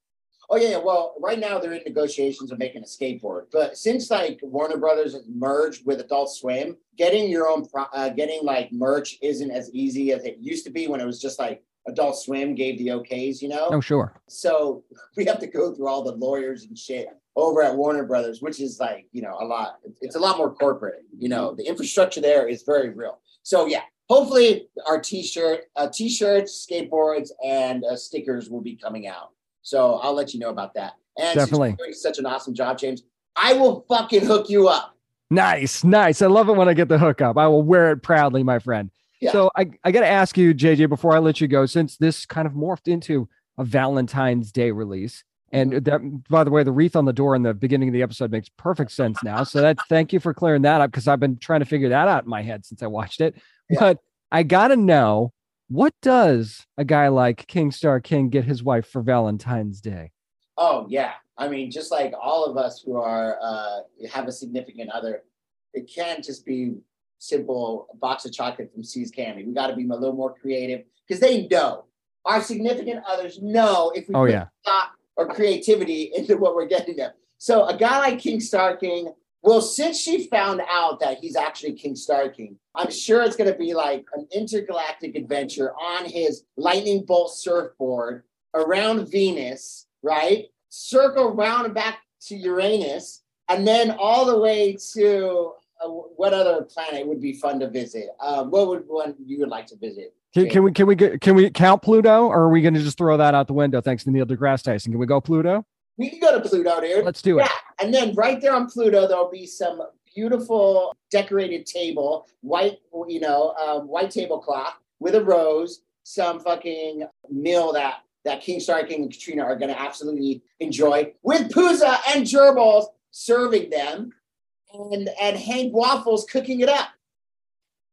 Oh yeah, yeah. Well, right now they're in negotiations of making a skateboard, but since like Warner Brothers merged with Adult Swim, getting your own, pro- uh, getting like merch isn't as easy as it used to be when it was just like Adult Swim gave the okays, you know. Oh, sure. So we have to go through all the lawyers and shit over at Warner Brothers, which is like you know a lot. It's a lot more corporate. You know, the infrastructure there is very real. So yeah, hopefully our t-shirt, uh, t-shirts, skateboards, and uh, stickers will be coming out. So I'll let you know about that. And Definitely. you're doing such an awesome job, James. I will fucking hook you up. Nice, nice. I love it when I get the hookup. I will wear it proudly, my friend. Yeah. So I, I got to ask you, JJ, before I let you go, since this kind of morphed into a Valentine's Day release, and Mm-hmm. that, by the way, the wreath on the door in the beginning of the episode makes perfect sense now. So that thank you for clearing that up because I've been trying to figure that out in my head since I watched it. But I got to know what does a guy like King Star King get his wife for Valentine's Day? Oh yeah. I mean, just like all of us who are uh, have a significant other, it can't just be simple box of chocolate from See's Candy. We got to be a little more creative because they know our significant others know if we Oh, put yeah. thought or creativity into what we're getting them. So a guy like King Star King, well, since she found out that he's actually King Star King, I'm sure it's going to be like an intergalactic adventure on his lightning bolt surfboard around Venus, right? Circle round and back to Uranus, and then all the way to uh, what other planet would be fun to visit? Um, what would one you would like to visit? Can, can we can we get can we count Pluto or are we going to just throw that out the window? Thanks to Neil deGrasse Tyson. Can we go Pluto? We can go to Pluto, dude. Let's do it. Yeah, and then right there on Pluto, there'll be some beautiful decorated table, white, you know, um, white tablecloth with a rose, some fucking meal that that King Star King and Katrina are going to absolutely enjoy with Pooza and Gerbils serving them and and Hank Waffles cooking it up.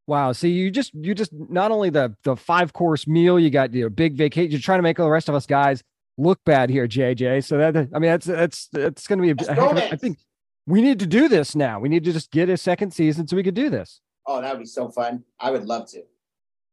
Wow. See, you just you just not only the the five course meal, you got your big vacation. You're trying to make all the rest of us guys look bad here, JJ. So that I mean that's that's that's going to be. A I think we need to do this now. We need to just get a second season so we could do this. Oh, that would be so fun. I would love to.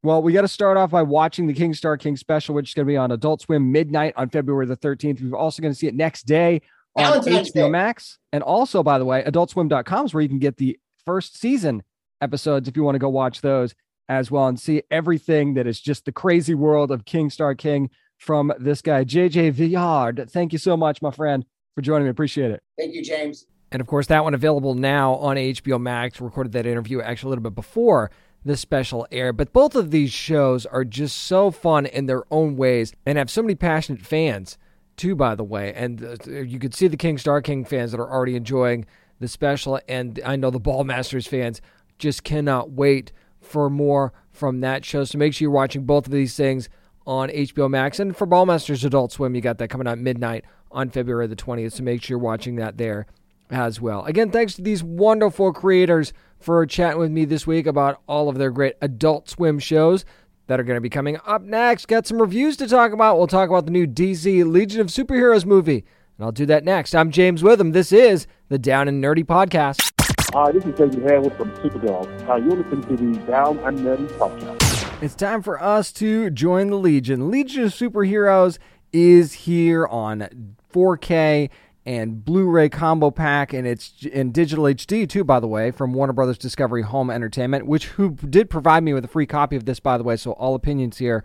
Well, we got to start off by watching the King Star King special, which is going to be on Adult Swim midnight on February the 13th. We're also going to see it next day on Valentine's HBO Day. Max. And also, by the way, adultswim.com is where you can get the first season episodes if you want to go watch those as well and see everything that is just the crazy world of King Star King from this guy, JJ Villard. Thank you so much, my friend, for joining me. Appreciate it. Thank you, James. And of course, that one available now on HBO Max. Recorded that interview actually a little bit before the special air. But both of these shows are just so fun in their own ways and have so many passionate fans, too, by the way. And uh, you could see the King Star King fans that are already enjoying the special. And I know the Ballmastrz fans just cannot wait for more from that show. So make sure you're watching both of these things on HBO Max. And for Ballmastrz Adult Swim, you got that coming out midnight on February the 20th. So make sure you're watching that there as well. Again, thanks to these wonderful creators for chatting with me this week about all of their great Adult Swim shows that are going to be coming up next. Got some reviews to talk about. We'll talk about the new DC Legion of Superheroes movie, and I'll do that next. I'm James Witham. This is the Down and Nerdy Podcast. Hi, this is David Harewood from Supergirl. Hi, you're listening to the Down and Nerdy Podcast. It's time for us to join the Legion. Legion of Superheroes is here on 4K and Blu-ray combo pack, and it's in digital HD too, by the way, from Warner Brothers Discovery Home Entertainment, which who did provide me with a free copy of this, by the way. So all opinions here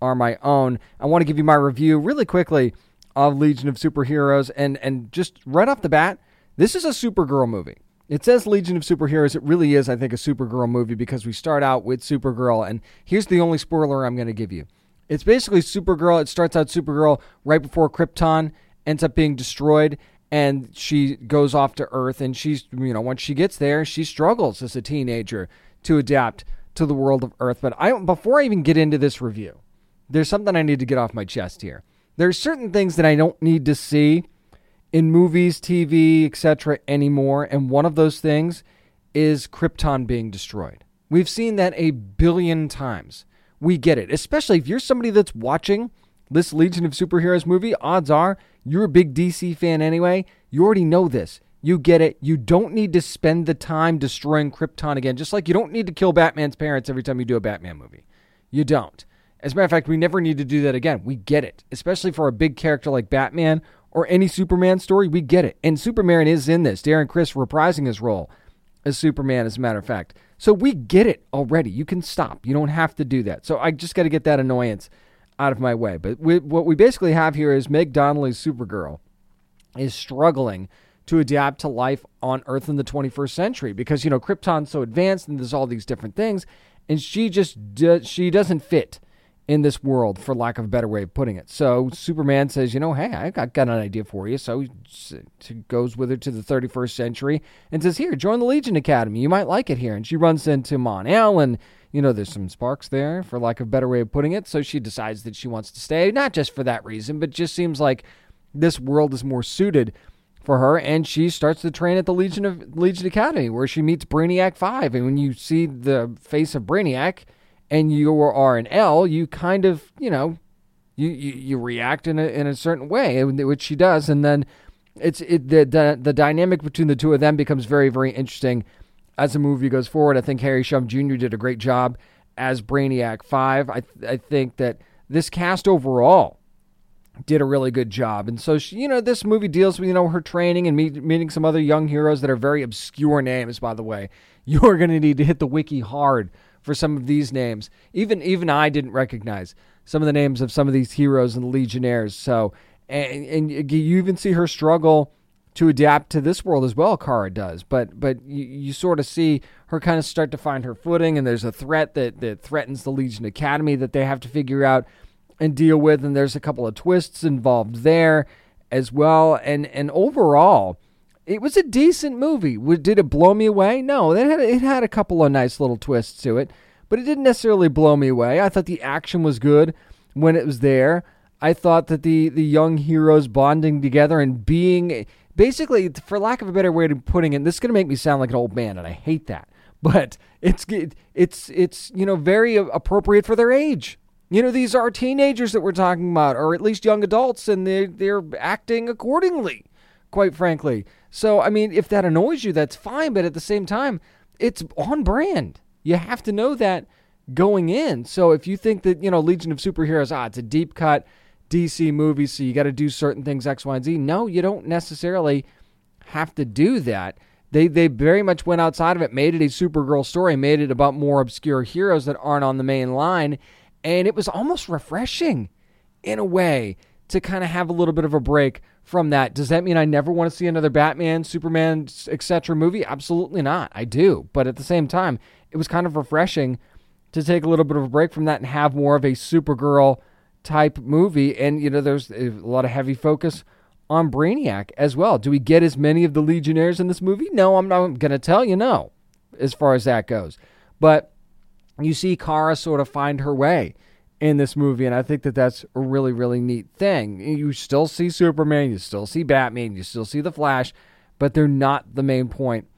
are my own. I want to give you my review really quickly of Legion of Superheroes, and and just right off the bat, this is a Supergirl movie. It says Legion of Superheroes. It really is, I think, a Supergirl movie because we start out with Supergirl, and here's the only spoiler I'm going to give you. It's basically Supergirl. It starts out Supergirl right before Krypton ends up being destroyed and she goes off to Earth. And she's, you know, once she gets there, she struggles as a teenager to adapt to the world of Earth. But I, before I even get into this review, there's something I need to get off my chest here. There's certain things that I don't need to see in movies, TV, etc. anymore, and one of those things is Krypton being destroyed. We've seen that a billion times. We get it, especially if you're somebody that's watching this Legion of Superheroes movie. Odds are you're a big DC fan anyway. You already know this. You get it. You don't need to spend the time destroying Krypton again, just like you don't need to kill Batman's parents every time you do a Batman movie. You don't. As a matter of fact, we never need to do that again. We get it. Especially for a big character like Batman or any Superman story, we get it. And Superman is in this. Darren Criss reprising his role as Superman, as a matter of fact. So we get it already. You can stop. You don't have to do that. So I just got to get that annoyance out of my way. But we, what we basically have here is Meg Donnelly's Supergirl is struggling to adapt to life on Earth in the 21st century because you know Krypton's so advanced and there's all these different things, and she just do, she doesn't fit in this world, for lack of a better way of putting it. So Superman says, you know, hey, I got, got an idea for you. So he goes with her to the 31st century and says, here, join the Legion Academy. You might like it here. And she runs into Mon-El and you know, there's some sparks there, for lack of a better way of putting it. So she decides that she wants to stay, not just for that reason, but just seems like this world is more suited for her, and she starts to train at the Legion of Legion Academy, where she meets Brainiac Five. And when you see the face of Brainiac, and you are an L, you kind of, you know, you, you, you react in a in a certain way, which she does, and then it's it the, the the dynamic between the two of them becomes very very interesting as the movie goes forward. I think Harry Shum Jr. did a great job as Brainiac 5. I, I think that this cast overall did a really good job. And so, she, you know, this movie deals with, you know, her training and meet, meeting some other young heroes that are very obscure names, by the way. You're going to need to hit the wiki hard for some of these names. Even even I didn't recognize some of the names of some of these heroes and legionnaires. So, and, and you even see her struggle to adapt to this world as well. Kara does, but but you, you sort of see her kind of start to find her footing, and there's a threat that that threatens the Legion Academy that they have to figure out and deal with, and there's a couple of twists involved there as well, and and overall. It was a decent movie. Did it blow me away? No, it had it had a couple of nice little twists to it, but it didn't necessarily blow me away. I thought the action was good when it was there. I thought that the the young heroes bonding together and being basically, for lack of a better way of putting it, this is going to make me sound like an old man, and I hate that. But it's it's it's you know very appropriate for their age. You know, these are teenagers that we're talking about, or at least young adults, and they they're acting accordingly. Quite frankly, so I mean, if that annoys you, that's fine. But at the same time, it's on brand. You have to know that going in. So if you think that you know Legion of Superheroes, ah, it's a deep cut DC movie, so you got to do certain things X, Y, and Z. No, you don't necessarily have to do that. They they very much went outside of it, made it a Supergirl story, made it about more obscure heroes that aren't on the main line, and it was almost refreshing in a way to kind of have a little bit of a break from that. Does that mean I never want to see another Batman, Superman, etc. movie? Absolutely not. I do, but at the same time, it was kind of refreshing to take a little bit of a break from that and have more of a Supergirl type movie. And, you know, there's a lot of heavy focus on Brainiac as well. Do we get as many of the Legionnaires in this movie? No, I'm not going to tell you no, as far as that goes. But you see Kara sort of find her way in this movie, and I think that that's a really, really neat thing. You still see Superman, you still see Batman, you still see the Flash, but they're not the main point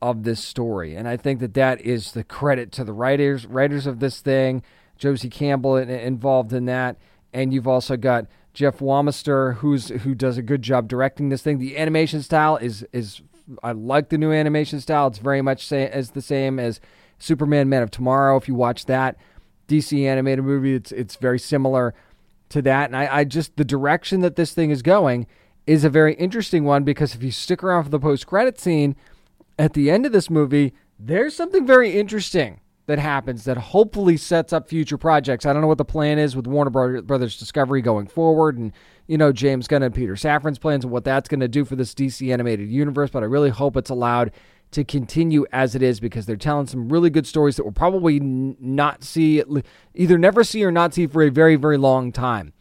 of this story. And I think that that is the credit to the writers, writers of this thing, Josie Campbell involved in that, and you've also got Jeff Wamester, who's who does a good job directing this thing. The animation style is is I like the new animation style. It's very much say, as the same as Superman Man of Tomorrow. If you watch that DC animated movie, it's it's very similar to that. And I, I just the direction that this thing is going is a very interesting one because if you stick around for the post credit scene at the end of this movie, there's something very interesting that happens that hopefully sets up future projects. I don't know what the plan is with Warner Brothers Discovery going forward, and you know James Gunn and Peter Safran's plans and what that's going to do for this DC animated universe. But I really hope it's allowed to continue as it is because they're telling some really good stories that we'll probably not see, either never see or not see for a very very long time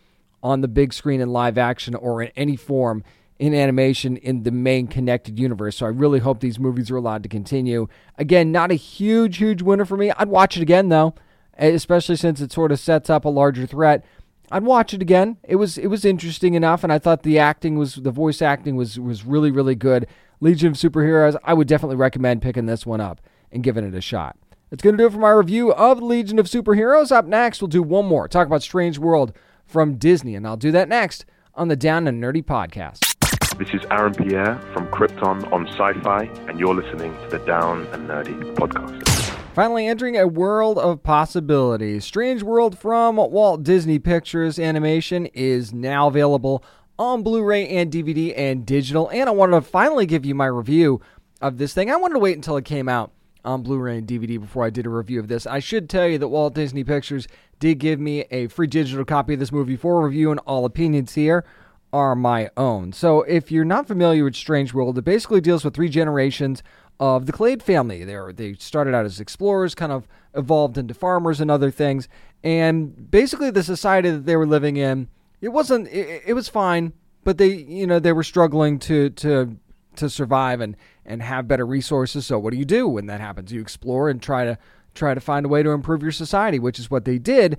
on the big screen in live action or in any form in animation in the main connected universe. So I really hope these movies are allowed to continue. Again, not a huge, huge winner for me. I'd watch it again though, especially since it sort of sets up a larger threat. I'd watch it again. It was it was interesting enough, and I thought the acting was the voice acting was was really really good. Legion of Superheroes. I would definitely recommend picking this one up and giving it a shot. That's going to do it for my review of Legion of Superheroes. Up next, we'll do one more. Talk about Strange World from Disney, and I'll do that next on the Down and Nerdy podcast. This is Aaron Pierre from Krypton on Sci Fi, and you're listening to the Down and Nerdy podcast. Finally, entering a world of possibilities. Strange World from Walt Disney Pictures Animation is now available on Blu ray and DVD and digital. And I wanted to finally give you my review of this thing. I wanted to wait until it came out on Blu ray and DVD before I did a review of this. I should tell you that Walt Disney Pictures did give me a free digital copy of this movie for review, and all opinions here are my own. So, if you're not familiar with Strange World, it basically deals with three generations of the Clade family. They they started out as explorers, kind of evolved into farmers and other things, and basically the society that they were living in, it wasn't it, it was fine, but they you know they were struggling to to to survive and and have better resources. So, what do you do when that happens? You explore and try to try to find a way to improve your society, which is what they did.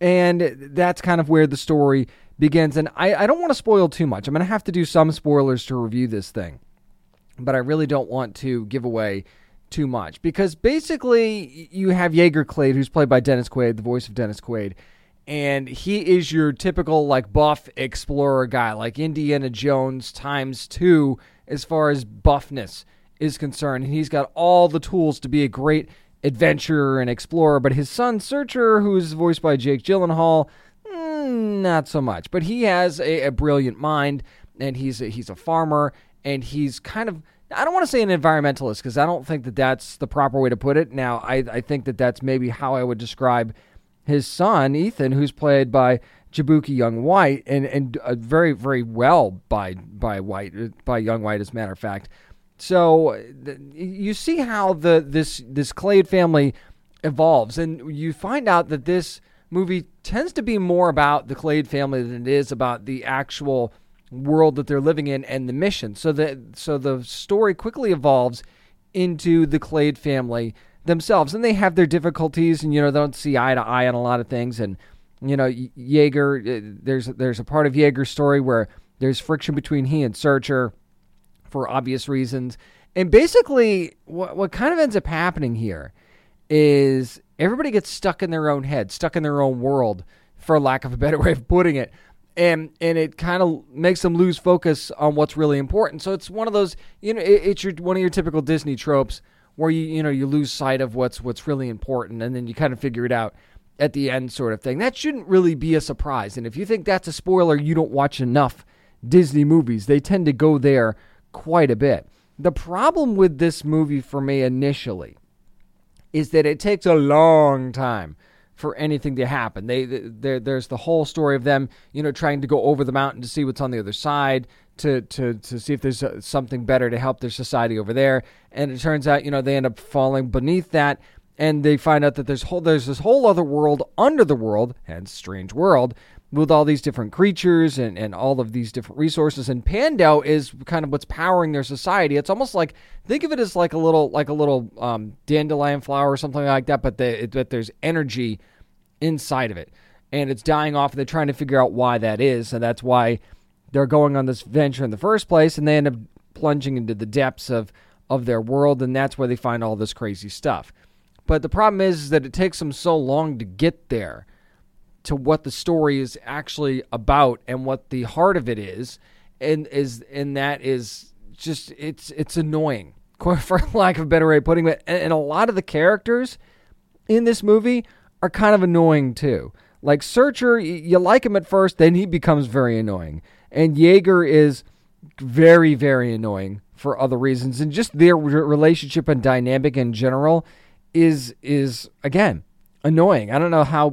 And that's kind of where the story begins. And I, I don't want to spoil too much. I'm going to have to do some spoilers to review this thing, but I really don't want to give away too much because basically you have Jaeger Clade, who's played by Dennis Quaid, the voice of Dennis Quaid, and he is your typical like buff explorer guy, like Indiana Jones times two as far as buffness is concerned. And he's got all the tools to be a great adventurer and explorer. But his son Searcher, who's voiced by Jake Gyllenhaal, not so much. But he has a, a brilliant mind, and he's a, he's a farmer, and he's kind of I don't want to say an environmentalist because I don't think that that's the proper way to put it. Now, I, I think that that's maybe how I would describe his son, Ethan, who's played by Jaboukie Young White, and and uh, very very well by by White by Young White, as a matter of fact. So th- you see how the this this Clade family evolves, and you find out that this movie tends to be more about the Clade family than it is about the actual world that they're living in and the mission. So that so the story quickly evolves into the Clade family themselves, and they have their difficulties, and you know they don't see eye to eye on a lot of things, and You know, Jaeger. Uh, there's there's a part of Jaeger's story where there's friction between he and Searcher, for obvious reasons. And basically, what what kind of ends up happening here is everybody gets stuck in their own head, stuck in their own world, for lack of a better way of putting it. And and it kind of makes them lose focus on what's really important. So it's one of those, you know, it, it's your one of your typical Disney tropes where you you know you lose sight of what's what's really important, and then you kind of figure it out at the end, sort of thing. That shouldn't really be a surprise. And if you think that's a spoiler, you don't watch enough Disney movies. They tend to go there quite a bit. The problem with this movie for me initially is that it takes a long time for anything to happen. They, there's the whole story of them, you know, trying to go over the mountain to see what's on the other side, to to to see if there's uh, something better to help their society over there. And it turns out, you know, they end up falling beneath that, and they find out that there's whole there's this whole other world under the world, hence strange world, with all these different creatures and, and all of these different resources. And Pando is kind of what's powering their society. It's almost like think of it as like a little like a little um, dandelion flower or something like that, but the, it, there's energy inside of it, and it's dying off. And they're trying to figure out why that is, and that's why they're going on this venture in the first place, and they end up plunging into the depths of of their world, and that's where they find all this crazy stuff. But the problem is, is that it takes them so long to get there to what the story is actually about and what the heart of it is and is and that is just it's it's annoying for lack of a better way of putting it. And, and a lot of the characters in this movie are kind of annoying too. Like searcher you like him at first then he becomes very annoying. And jaeger is very very annoying for other reasons. And just their relationship and dynamic in general is is again annoying. I don't know how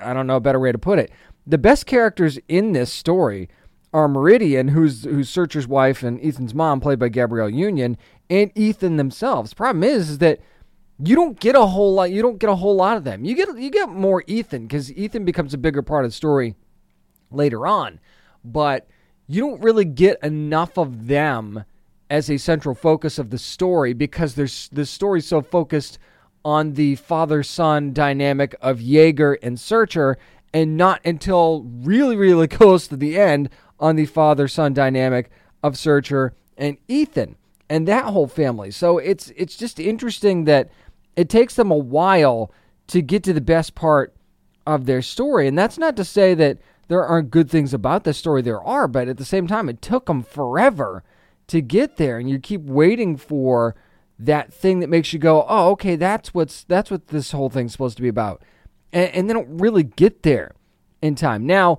I don't know a better way to put it. The best characters in this story are Meridian, who's who's Searcher's wife and Ethan's mom, played by Gabrielle Union, and Ethan themselves. Problem is, is that you don't get a whole lot. You don't get a whole lot of them. You get you get more Ethan because Ethan becomes a bigger part of the story later on, but you don't really get enough of them as a central focus of the story because there's the story's so focused on the father son dynamic of Jaeger and Searcher, and not until really, really close to the end on the father son dynamic of Searcher and Ethan and that whole family. So it's it's just interesting that it takes them a while to get to the best part of their story. And that's not to say that there aren't good things about the story. There are, but at the same time, it took them forever to get there, and you keep waiting for that thing that makes you go, oh, okay, that's what's that's what this whole thing's supposed to be about, and, and they don't really get there in time. Now,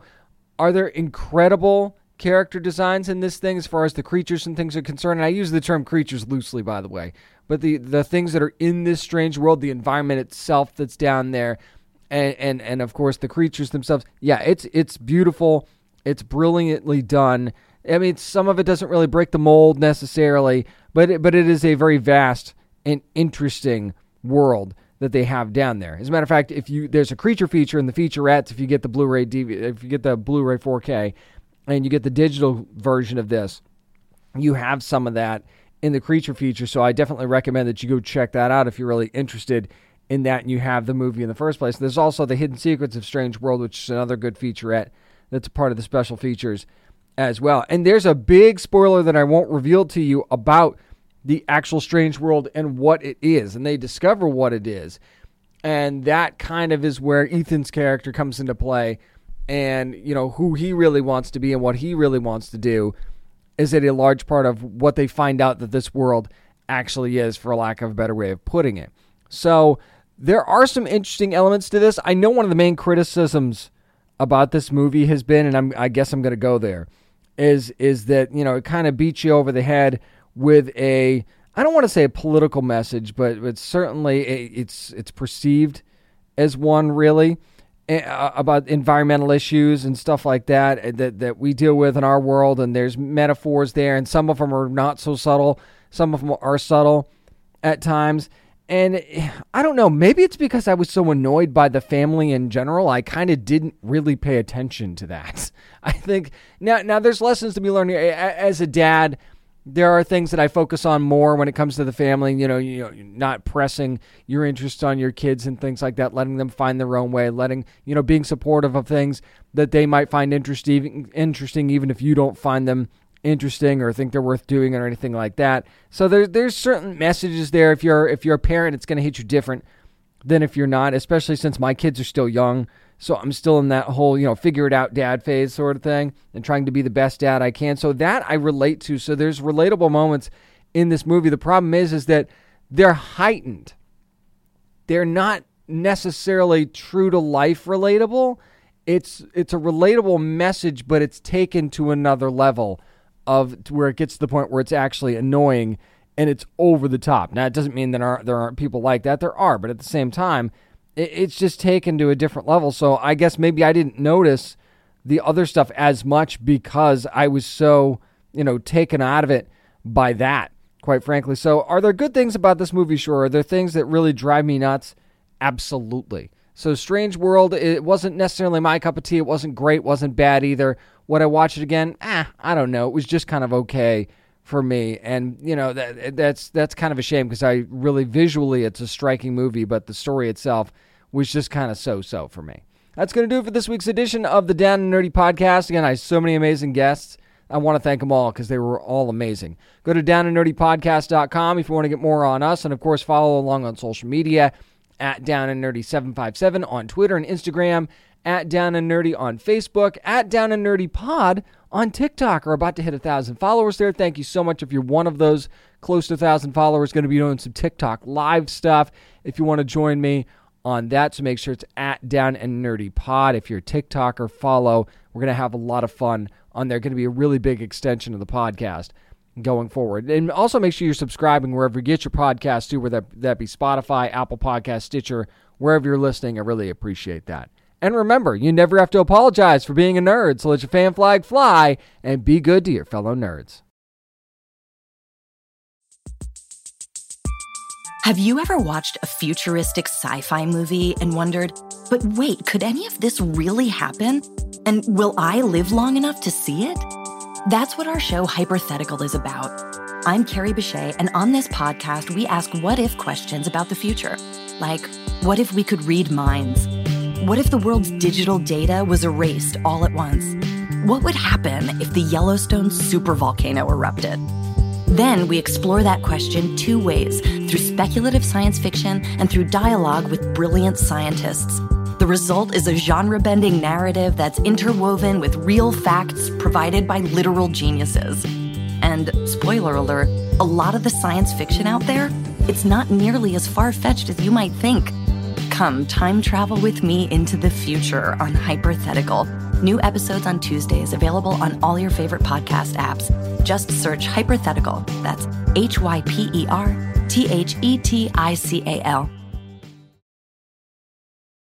are there incredible character designs in this thing as far as the creatures and things are concerned? And I use the term creatures loosely, by the way, but the the things that are in this strange world, the environment itself that's down there, and and and of course the creatures themselves. Yeah, it's it's beautiful. It's brilliantly done. I mean, some of it doesn't really break the mold necessarily, but it, but it is a very vast and interesting world that they have down there. As a matter of fact, if you there's a creature feature in the featurettes, if you get the Blu-ray DVD, if you get the Blu-ray 4K, and you get the digital version of this, you have some of that in the creature feature. So I definitely recommend that you go check that out if you're really interested in that and you have the movie in the first place. There's also the Hidden Secrets of Strange World, which is another good featurette that's a part of the special features as well. And there's a big spoiler that I won't reveal to you about the actual Strange World and what it is. And they discover what it is. And that kind of is where Ethan's character comes into play. And, you know, who he really wants to be and what he really wants to do is it a large part of what they find out that this world actually is, for lack of a better way of putting it. So there are some interesting elements to this. I know one of the main criticisms about this movie has been, and I'm, I guess I'm going to go there, is is that you know it kind of beats you over the head with a I don't want to say a political message, but it's certainly it's it's perceived as one really about environmental issues and stuff like that eh, that that we deal with in our world and there's metaphors there and some of them are not so subtle. Some of them are subtle at times and eh, I don't know, maybe it's because I was so annoyed by the family in general, I kind of didn't really pay attention to that. I think now now there's lessons to be learned here. as a dad. there are things that I focus on more when it comes to the family. You know, you know, not pressing your interest on your kids and things like that, letting them find their own way, letting you know, being supportive of things that they might find interesting, interesting, even if you don't find them interesting or think they're worth doing or anything like that. So there's there's certain messages there. If you're if you're a parent, it's going to hit you different than if you're not, especially since my kids are still young. So I'm still in that whole, you know, figure it out dad phase sort of thing and trying to be the best dad I can. So that I relate to. So there's relatable moments in this movie. The problem is is that they're heightened. They're not necessarily true to life relatable. It's it's a relatable message, but it's taken to another level of where it gets to the point where it's actually annoying and it's over the top. Now it doesn't mean that there aren't, there aren't people like that. There are, but at the same time, it's just taken to a different level. So I guess maybe I didn't notice the other stuff as much because I was so, you know, taken out of it by that, quite frankly. So are there good things about this movie? Sure. Are there things that really drive me nuts? Absolutely. So Strange World, it wasn't necessarily my cup of tea. It wasn't great, wasn't bad either. Would I watch it again? Ah, I don't know. It was just kind of okay for me, and you know that that's that's kind of a shame because I really visually it's a striking movie, but the story itself was just kind of so-so for me. That's going to do it for this week's edition of the Down and Nerdy podcast. Again, I have so many amazing guests. I want to thank them all because they were all amazing. Go to downandnerdypodcast.com if you want to get more on us, and of course, follow along on social media at Down and Nerdy 757 on Twitter and Instagram, at Down and Nerdy on Facebook, at Down and Nerdy Pod on TikTok are about to hit a thousand followers there. Thank you so much. If you're one of those close to a thousand followers, going to be doing some TikTok live stuff. If you want to join me on that, so make sure it's at Down and Nerdy Pod. If you're a TikToker, follow. We're going to have a lot of fun on there. Going to be a really big extension of the podcast going forward. And also make sure you're subscribing wherever you get your podcast to, whether that be Spotify, Apple Podcast, Stitcher, wherever you're listening. I really appreciate that. And remember, you never have to apologize for being a nerd, so let your fan flag fly and be good to your fellow nerds. Have you ever watched a futuristic sci fi movie and wondered, but wait, could any of this really happen? And will I live long enough to see it? That's what our show Hypothetical is about. I'm Carrie Bechet, and on this podcast, we ask what if questions about the future. Like, what if we could read minds? What if the world's digital data was erased all at once? What would happen if the Yellowstone supervolcano erupted? Then we explore that question two ways through speculative science fiction and through dialogue with brilliant scientists. The result is a genre bending narrative that's interwoven with real facts provided by literal geniuses. And spoiler alert, a lot of the science fiction out there, it's not nearly as far fetched as you might think. Come time travel with me into the future on Hypothetical. New episodes on Tuesdays available on all your favorite podcast apps. Just search Hypothetical. That's H Y P E R T H E T I C A L.